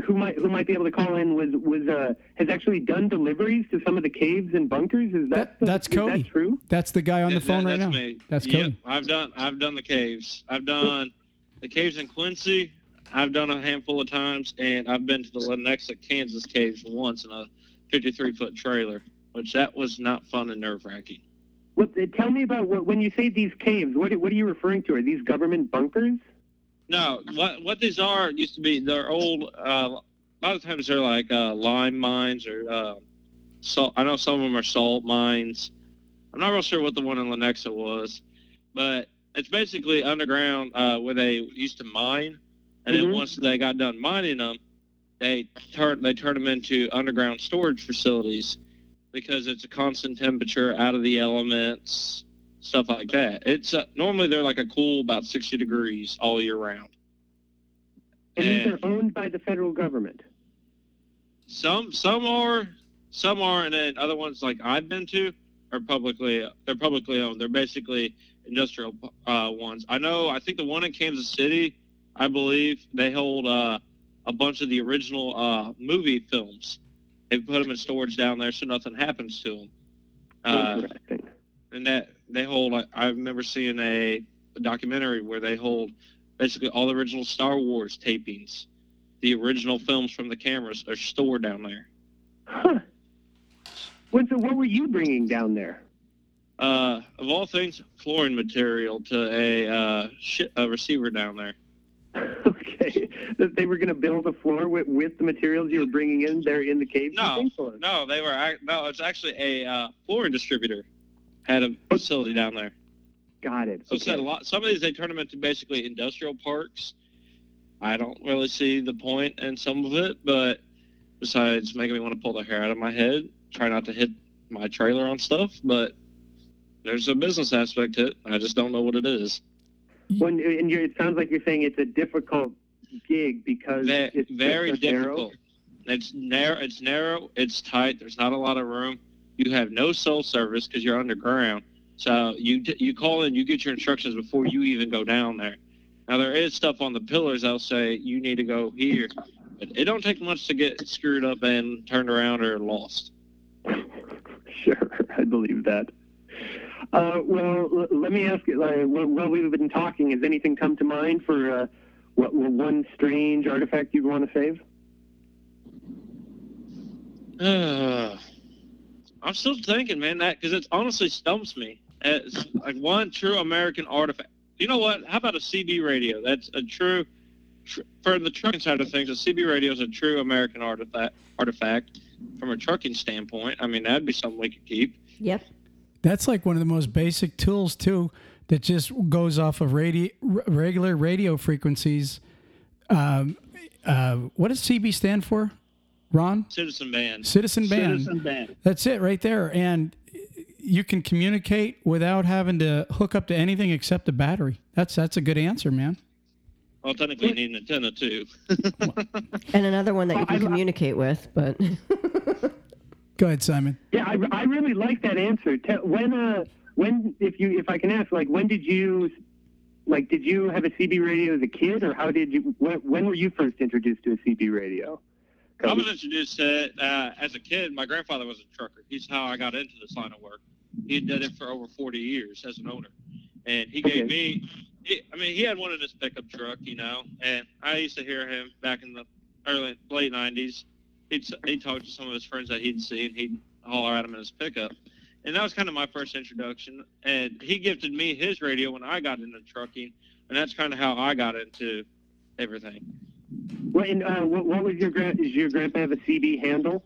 who might who might be able to call in was was uh, has actually done deliveries to some of the caves and bunkers. Is that, That- that's is Cody. that true? That's the guy on the That- phone right that's now. Me. That's Yep, Cody. I've done I've done the caves. I've done the caves in Quincy. I've done a handful of times, and I've been to the Lenexa, Kansas caves once in a 53 foot trailer, which that was not fun and nerve wracking. What, uh, tell me about what, when you say these caves. What what are you referring to? Are these government bunkers? No, what what these are used to be they're old. Uh, a lot of times they're like uh, lime mines or uh, salt. I know some of them are salt mines. I'm not real sure what the one in Lenexa was, but it's basically underground uh, where they used to mine, and Mhm. then once they got done mining them, they turn they turn them into underground storage facilities because it's a constant temperature, out of the elements, stuff like that. It's uh, normally they're like a cool about 60 degrees all year round. And these are owned by the federal government. Some some are, some are, and then other ones like I've been to are publicly they're publicly owned. They're basically industrial uh, ones. I know. I think the one in Kansas City, I believe they hold uh, a bunch of the original uh, movie films. They put them in storage down there so nothing happens to them. Uh, Interesting. and that they hold. I, I remember seeing a, a documentary where they hold basically all the original Star Wars tapings. The original films from the cameras are stored down there. Huh. What, so what were you bringing down there? Uh, of all things, flooring material to a uh, shi a receiver down there. okay, that they were going to build a floor with, with the materials you were bringing in there in the cave. No, no, they were. No, it's actually a uh, flooring distributor had a facility down there. Got it. So it's a lot. Some of these they turn them into basically industrial parks, I don't really see the point in some of it, but besides making me want to pull the hair out of my head, try not to hit my trailer on stuff, but there's a business aspect to it. I just don't know what it is. When and you're, it sounds like you're saying it's a difficult gig because Ve- it's very so narrow. difficult. It's narrow. It's narrow. It's tight. There's not a lot of room. You have no cell service because you're underground. So you you call in, you get your instructions before you even go down there. Now there is stuff on the pillars. I'll say you need to go here, but it don't take much to get screwed up and turned around or lost. Sure, I believe that. Uh, well, l- let me ask you, uh, while while we've been talking, has anything come to mind for uh, what, what one strange artifact you'd want to save? Uh, I'm still thinking, man, that because it honestly stumps me. It's like one true American artifact. You know what? How about a CB radio? That's a true, tr- for the trucking side of things, a CB radio is a true American artifact. Artifact from a trucking standpoint. I mean, that'd be something we could keep. Yep. That's like one of the most basic tools too, that just goes off of radio, regular radio frequencies. Um, uh, what does CB stand for? Ron, Citizen band. Citizen Band. Citizen band. That's it right there, and you can communicate without having to hook up to anything except a battery. That's that's a good answer, man. Well, technically, you need an antenna too. And another one that you can communicate with, but Go ahead, Simon. Yeah, I, I really like that answer. When, uh, when, if you, if I can ask, like, when did you, like, did you have a CB radio as a kid, or how did you? When, when were you first introduced to a CB radio? I was introduced to it uh, as a kid. My grandfather was a trucker. He's how I got into this line of work. He had done it for over 40 years as an owner, and he gave Okay. me. He, I mean, he had one in his pickup truck, you know, and I used to hear him back in the early late 90s. He'd he'd talk to some of his friends that he'd seen. He'd holler at him in his pickup, and that was kind of my first introduction. And he gifted me his radio when I got into trucking, and that's kind of how I got into everything. What, and, uh, what, what was your grand? Does your grandpa have a CB handle?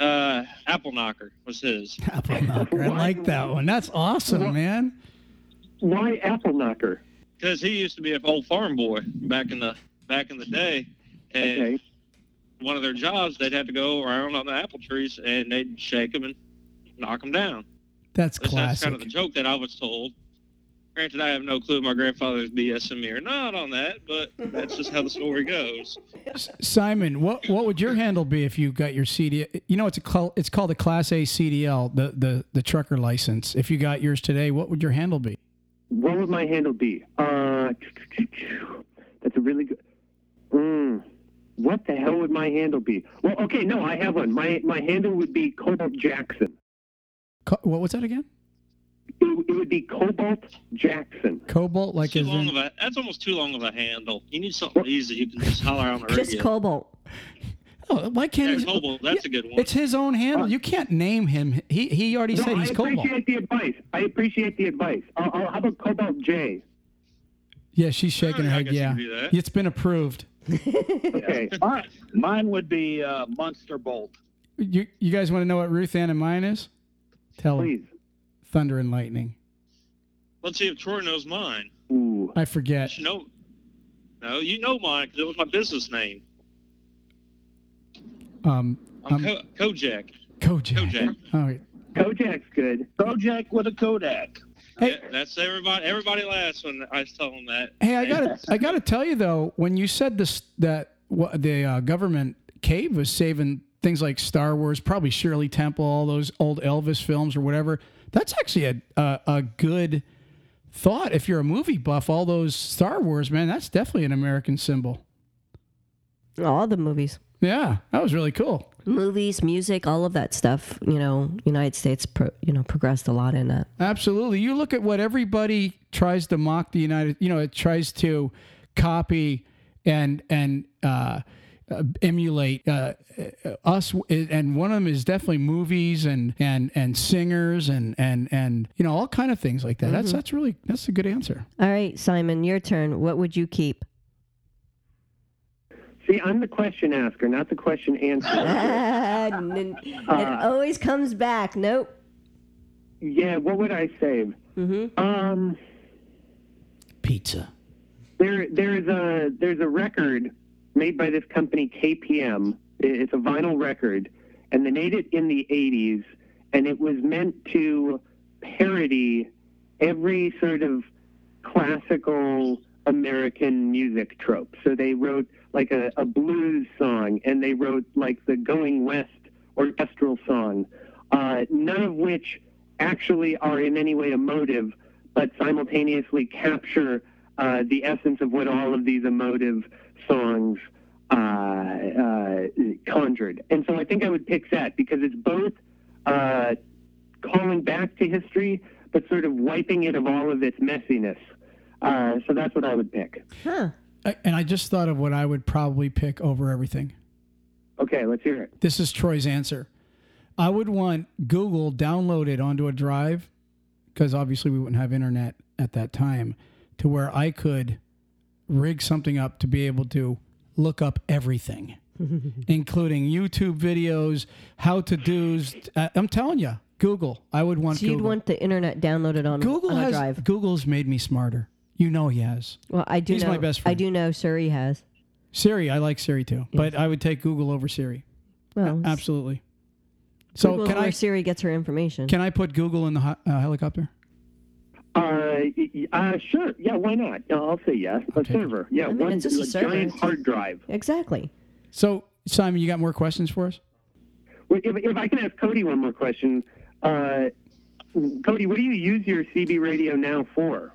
Uh, Apple Knocker was his. Apple knocker. I like that one. That's awesome, man. Why apple knocker? because he used to be an old farm boy back in the back in the day, and Okay. One of their jobs they'd have to go around on the apple trees and they'd shake them and knock them down. That's That's, that's kind of the joke that I was told. Granted, I have no clue if my grandfather's BSing me or not on that, but that's just how the story goes. Simon, what what would your handle be if you got your CD? You know, it's a call, it's called a Class A CDL, the the the trucker license. If you got yours today, what would your handle be? What would my handle be? Uh, that's a really good. Mm, what the hell would my handle be? Well, okay, no, I have one. My my handle would be Cobalt Jackson. Co- what was that again? It, it would be Cobalt Jackson. Cobalt, like too long in, of a that's almost too long of a handle. You need something easy you can just holler on the just radio. Cobalt. oh, why can't yeah, he? Cobalt, that's a good one. It's his own handle. You can't name him. He he already No, said he's Cobalt. I appreciate the advice. I appreciate the advice. I'll, I'll, how about Cobalt J? Yeah, she's shaking ah, her I head. guess you Yeah, can do that. it's been approved. Okay. Mine, mine would be uh, Monster Bolt. You you guys want to know what Ruth Ann and mine is? Tell 'em. Please. Thunder and lightning. Let's see if Troy knows mine. Ooh. I forget. You know, no, you know mine because it was my business name. Um, I'm Um, Ko- Kojak. Kojak. Kojak. Oh, wait. Kojak's good. Kojak with a Kodak. Hey. Yeah, that's everybody. Everybody laughs when I tell them that. Hey, I gotta, I gotta tell you though, when you said this, that what the uh, government cave was saving things like Star Wars, probably Shirley Temple, all those old Elvis films or whatever. That's actually a a, a good thought. If you're a movie buff, all those Star Wars, man, that's definitely an American symbol. All the movies. Yeah, that was really cool. Movies, music, all of that stuff. You know, United States, pro, you know, progressed a lot in that. Absolutely. You look at what everybody tries to mock the United, you know, it tries to copy and and uh, uh, emulate uh, uh, us, and one of them is definitely movies and and and singers and and and you know all kind of things like that. That's that's really that's a good answer. All right, Simon, your turn. What would you keep? See, I'm the question asker, not the question answer. Ah, n- it always comes back. Nope. yeah, what would I save? Mm-hmm. Um, Pizza. There, there's a there's a record made by this company KPM. It's a vinyl record, and they made it in the '80s, and it was meant to parody every sort of classical American music trope. So they wrote like a, a blues song, and they wrote like the Going West orchestral song, uh, none of which actually are in any way emotive, but simultaneously capture uh, the essence of what all of these emotive songs uh, uh, conjured. And so I think I would pick that because it's both uh, calling back to history, but sort of wiping it of all of its messiness. Uh, so that's what I would pick. Huh. And I just thought of what I would probably pick over everything. Okay, let's hear it. This is Troy's answer. I would want Google downloaded onto a drive because obviously we wouldn't have internet at that time to where I could rig something up to be able to look up everything, including YouTube videos, how to do's. Uh, I'm telling you, Google. I would want So you'd Google. want the internet downloaded on, Google on a has drive. Google's made me smarter. You know he has. Well, I do He's know. my best friend. I do know Siri has. Siri, I like Siri too, but I would take Google over Siri. Well, Absolutely. So Google can where I Siri gets her information. can I put Google in the uh, helicopter? Uh, y- y- uh, sure. Yeah, why not? I'll say yes. A Okay. server. Yeah, I mean, one it's just a a server. giant hard drive. exactly. So Simon, you got more questions for us? Well, If, if I can ask Cody one more question, uh, Cody, what do you use your CB radio now for?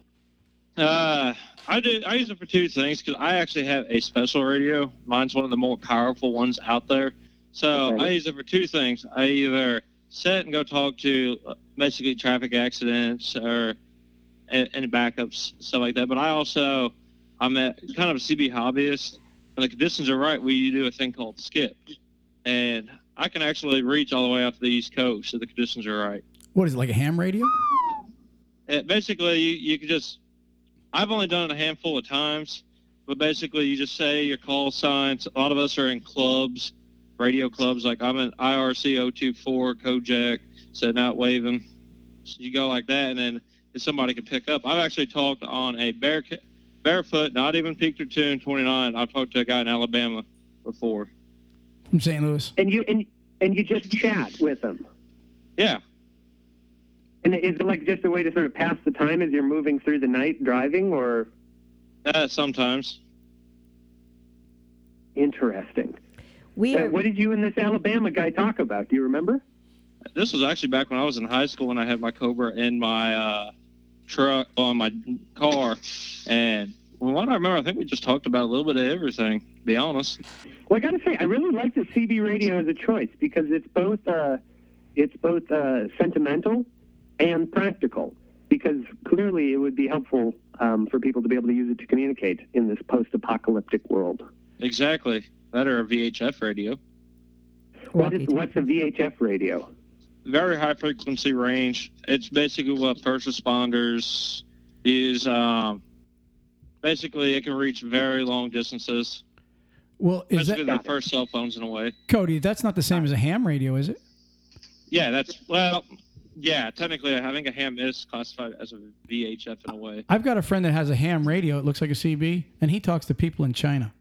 Uh, I do. I use it for two things because I actually have a special radio. Mine's one of the more powerful ones out there. So Okay. I use it for two things. I either sit and go talk to uh, basically traffic accidents or a- any backups, stuff like that. But I also, I'm a kind of a CB hobbyist. When the conditions are right, we do a thing called skip, and I can actually reach all the way out to the East Coast if the conditions are right. What is it like a ham radio? Uh, basically, you, you can just. I've only done it a handful of times, but basically, you just say your call signs. A lot of us are in clubs, radio clubs. Like I'm in IRC 024 Kojak, sitting out waving. So you go like that, and then if somebody can pick up. I've actually talked on a bare, barefoot, not even peaked or tune 29. I've talked to a guy in Alabama before. From St. Louis. And you and and you just chat with them. Yeah, And is it like just a way to sort of pass the time as you're moving through the night driving, or uh, sometimes. interesting? We Uh, what did you and this Alabama guy talk about? Do you remember? This was actually back when I was in high school and I had my Cobra in my uh, truck on my car. And from what I remember, I think we just talked about a little bit of everything, to be honest. Well, I got to say, I really like the CB radio as a choice because it's both uh, it's both uh, sentimental and practical. Because clearly, it would be helpful um, for people to be able to use it to communicate in this post-apocalyptic world. Exactly. That or a VHF radio. What is, what's a VHF radio? Very high frequency range. It's basically what first responders use. Um, basically, it can reach very long distances. Well, is Basically, that the first cell phones in a way. Cody? That's not the same as a ham radio, is it? Yeah, that's, well, yeah, technically, I think a ham is classified as a VHF in a way. I've got a friend that has a ham radio. It looks like a CB, and he talks to people in China.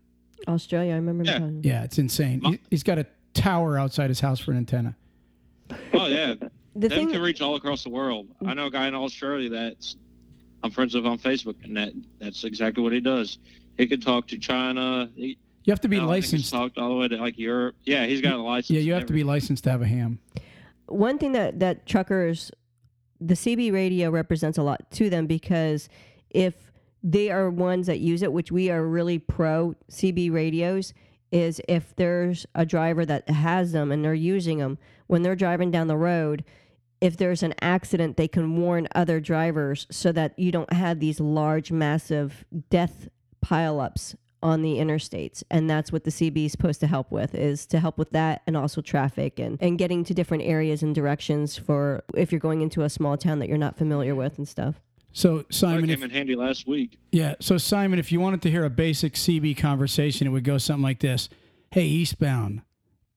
Australia. I remember. Yeah. talking- Yeah, it's insane. He, he's got a tower outside his house for an antenna. Oh, yeah. The Them thing. can reach all across the world. I know a guy in Australia that's I'm friends with on Facebook, and that that's exactly what he does. He can talk to China. He, You have to be no, I think he's licensed. talked all the way to like Europe. Yeah, he's got a license. Yeah, you have to be licensed to have a ham. One thing that that truckers the CB radio represents a lot to them because if they are ones that use it which we are really pro CB radios is if there's a driver that has them and they're using them when they're driving down the road if there's an accident they can warn other drivers so that you don't have these large massive death pileups on the interstates and that's what the CB is supposed to help with is to help with that and also traffic and, and getting to different areas and directions for if you're going into a small town that you're not familiar with and stuff. So That Simon, came if, in handy last week. yeah. So Simon, if you wanted to hear a basic CB conversation, it would go something like this: Hey, eastbound,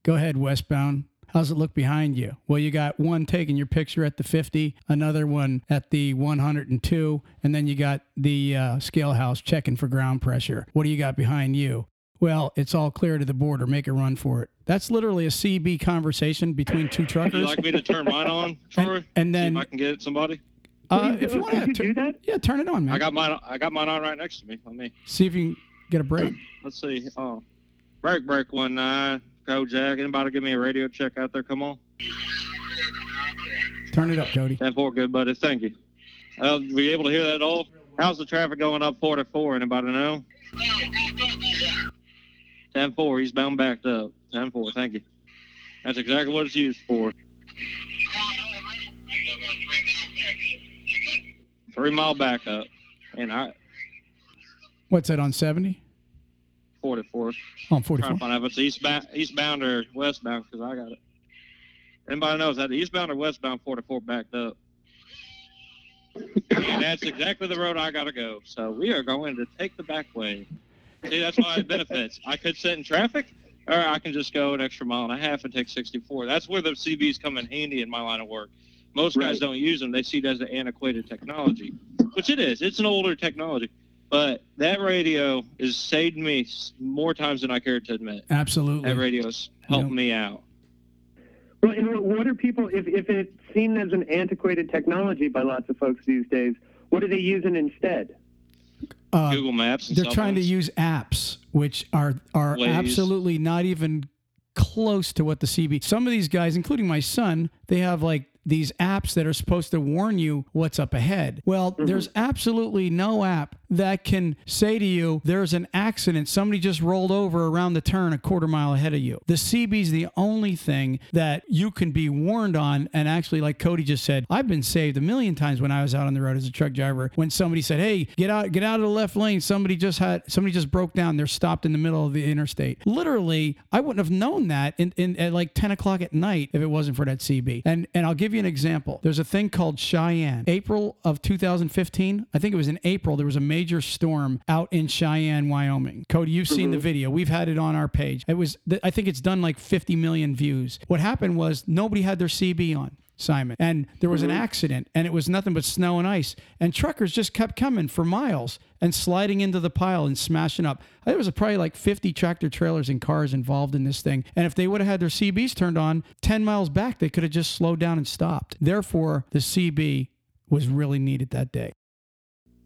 go ahead, westbound. How's it look behind you? Well, you got one taking your picture at the 50, another one at the 102, and then you got the uh, scale house checking for ground pressure. What do you got behind you? Well, it's all clear to the border. Make a run for it. That's literally a CB conversation between two Would truckers. you like me to turn mine on, Troy? and See then- if I can get somebody. Uh, if you want to, do that? yeah, turn it on, man. I got mine. I got mine on right next to me. Let me. See if you can get a break. Let's see. Oh, break, break one nine. Go, Jack. Anybody give me a radio check out there? Come on. Turn it up, Cody. Ten four, good buddy. Thank you. Uh, were you able to hear that all? How's the traffic going up 44? Anybody know? Ten four. He's bound backed up. Ten four. Thank you. That's exactly what it's used for. Three mile backup, and I What's that on 70? 44. On Trying 44. to find out if it's eastbound, eastbound or westbound because I got it. Anybody knows that eastbound or westbound 44 backed up. and that's exactly the road I got to go. So we are going to take the back way. See, that's why it benefits. I could sit in traffic, or I can just go an extra mile and a half and take 64. That's where the CBs come in handy in my line of work. Most guys don't use them. They see it as an antiquated technology, which it is. It's an older technology. But that radio has saved me more times than I care to admit. Absolutely. That Absolutely. radio's helped Yep. me out. Well, and what- what are people, if, if it's seen as an antiquated technology by lots of folks these days, what are they using instead? Uh, Google Maps. And they're cell trying to use apps which are are Waze. absolutely not even close to what the CB. Some of these guys, including my son, they have like these apps that are supposed to warn you what's up ahead. Well, there's absolutely no app that can say to you there's an accident. Somebody just rolled over around the turn a quarter mile ahead of you. The CB is the only thing that you can be warned on and actually like Cody just said, I've been saved a million times when I was out on the road as a truck driver when somebody said, "Hey, get out get out of the left lane. Somebody just had somebody just broke down. They're stopped in the middle of the interstate." Literally, I wouldn't have known that in, in at like 10 o'clock at night if it wasn't for that CB. And and I'll give you an example. There's a thing called Cheyenne. April of 2015, I think it was in April, there was a major storm out in Cheyenne, Wyoming. Cody, you've seen the mm-hmm. video. We've had it on our page. It was I think it's done like 50 million views. What happened was nobody had their CB on. Simon. And there was an mm-hmm. accident, and it was nothing but snow and ice. And truckers just kept coming for miles and sliding into the pile and smashing up. Uh, there was probably like 50 tractor trailers and cars involved in this thing. And if they would have had their CBs turned on 10 miles back, they could have just slowed down and stopped. Therefore, the CB was really needed that day.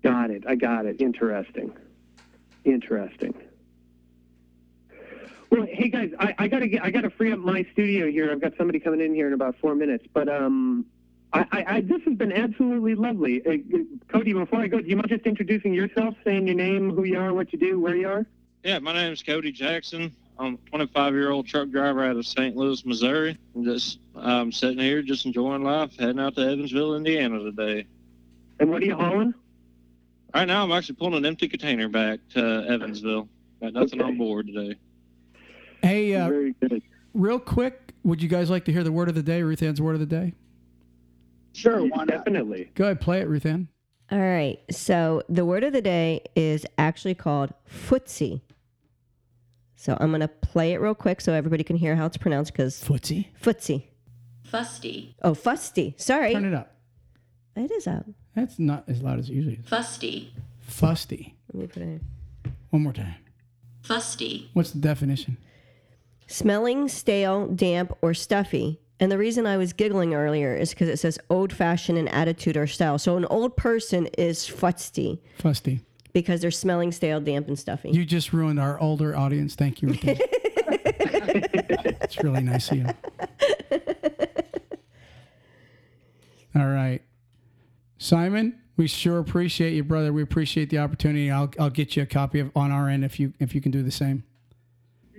Got it. I got it. Interesting. Interesting. Well, hey guys, I, I gotta get, I gotta free up my studio here. I've got somebody coming in here in about four minutes, but um, I, I, I this has been absolutely lovely. Uh, Cody, before I go, do you mind just introducing yourself, saying your name, who you are, what you do, where you are? Yeah, my name's Cody Jackson. I'm a 25 year old truck driver out of St. Louis, Missouri. I'm just um, sitting here, just enjoying life, heading out to Evansville, Indiana today. And what are you hauling? Right now, I'm actually pulling an empty container back to Evansville. Got nothing Okay. on board today. Hey, uh, Very good. real quick, would you guys like to hear the word of the day, Ruth Ann's word of the day? Sure, why not? Definitely. Go ahead, play it, Ruth Ann. All right. So the word of the day is actually called footsie. So I'm going to play it real quick so everybody can hear how it's pronounced because Footsie. footsie. Fusty, Oh, fusty. Sorry. Turn it up. It is out. That's not as loud as it usually is. fusty, Fusty. Let me put it in. One more time. fusty, What's the definition? Smelling stale, damp, or stuffy. And the reason I was giggling earlier is because it says old fashioned in attitude or style. So an old person is fusty Fusty. because they're smelling stale, damp, and stuffy. You just ruined our older audience. Thank you. Ruth it's really nice of you. All right. Simon, we sure appreciate you, brother. We appreciate the opportunity. I'll, I'll get you a copy of on our end if you if you can do the same.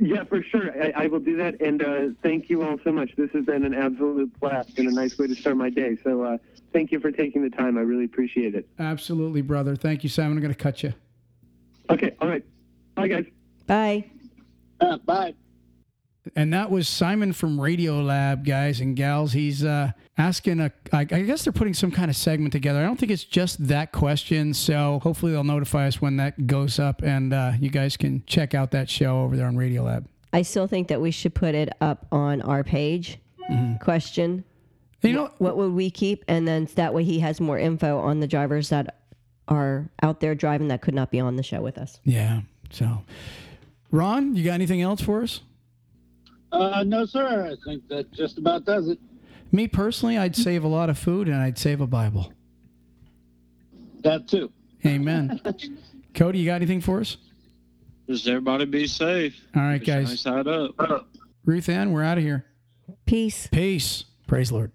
Yeah, for sure. I, I will do that. And uh, thank you all so much. This has been an absolute blast and a nice way to start my day. So uh, thank you for taking the time. I really appreciate it. Absolutely, brother. Thank you, Simon. I'm going to cut you. Okay. All right. Bye, guys. Bye. Uh, bye. And that was Simon from Radiolab, guys and gals. He's uh, asking a. I, I guess they're putting some kind of segment together. I don't think it's just that question. So hopefully they'll notify us when that goes up, and uh, you guys can check out that show over there on Radiolab. I still think that we should put it up on our page question. You know, What would we keep? And then that way he has more info on the drivers that are out there driving that could not be on the show with us. yeah. So, Ron, you got anything else for us? Uh, no, sir. I think that just about does it. Me personally, I'd save a lot of food and I'd save a Bible. That too. Amen. Cody, you got anything for us? Just everybody be safe. All right, Keep your guys. Side up. Ruth Ann, we're out of here. Peace. Peace. Praise Lord.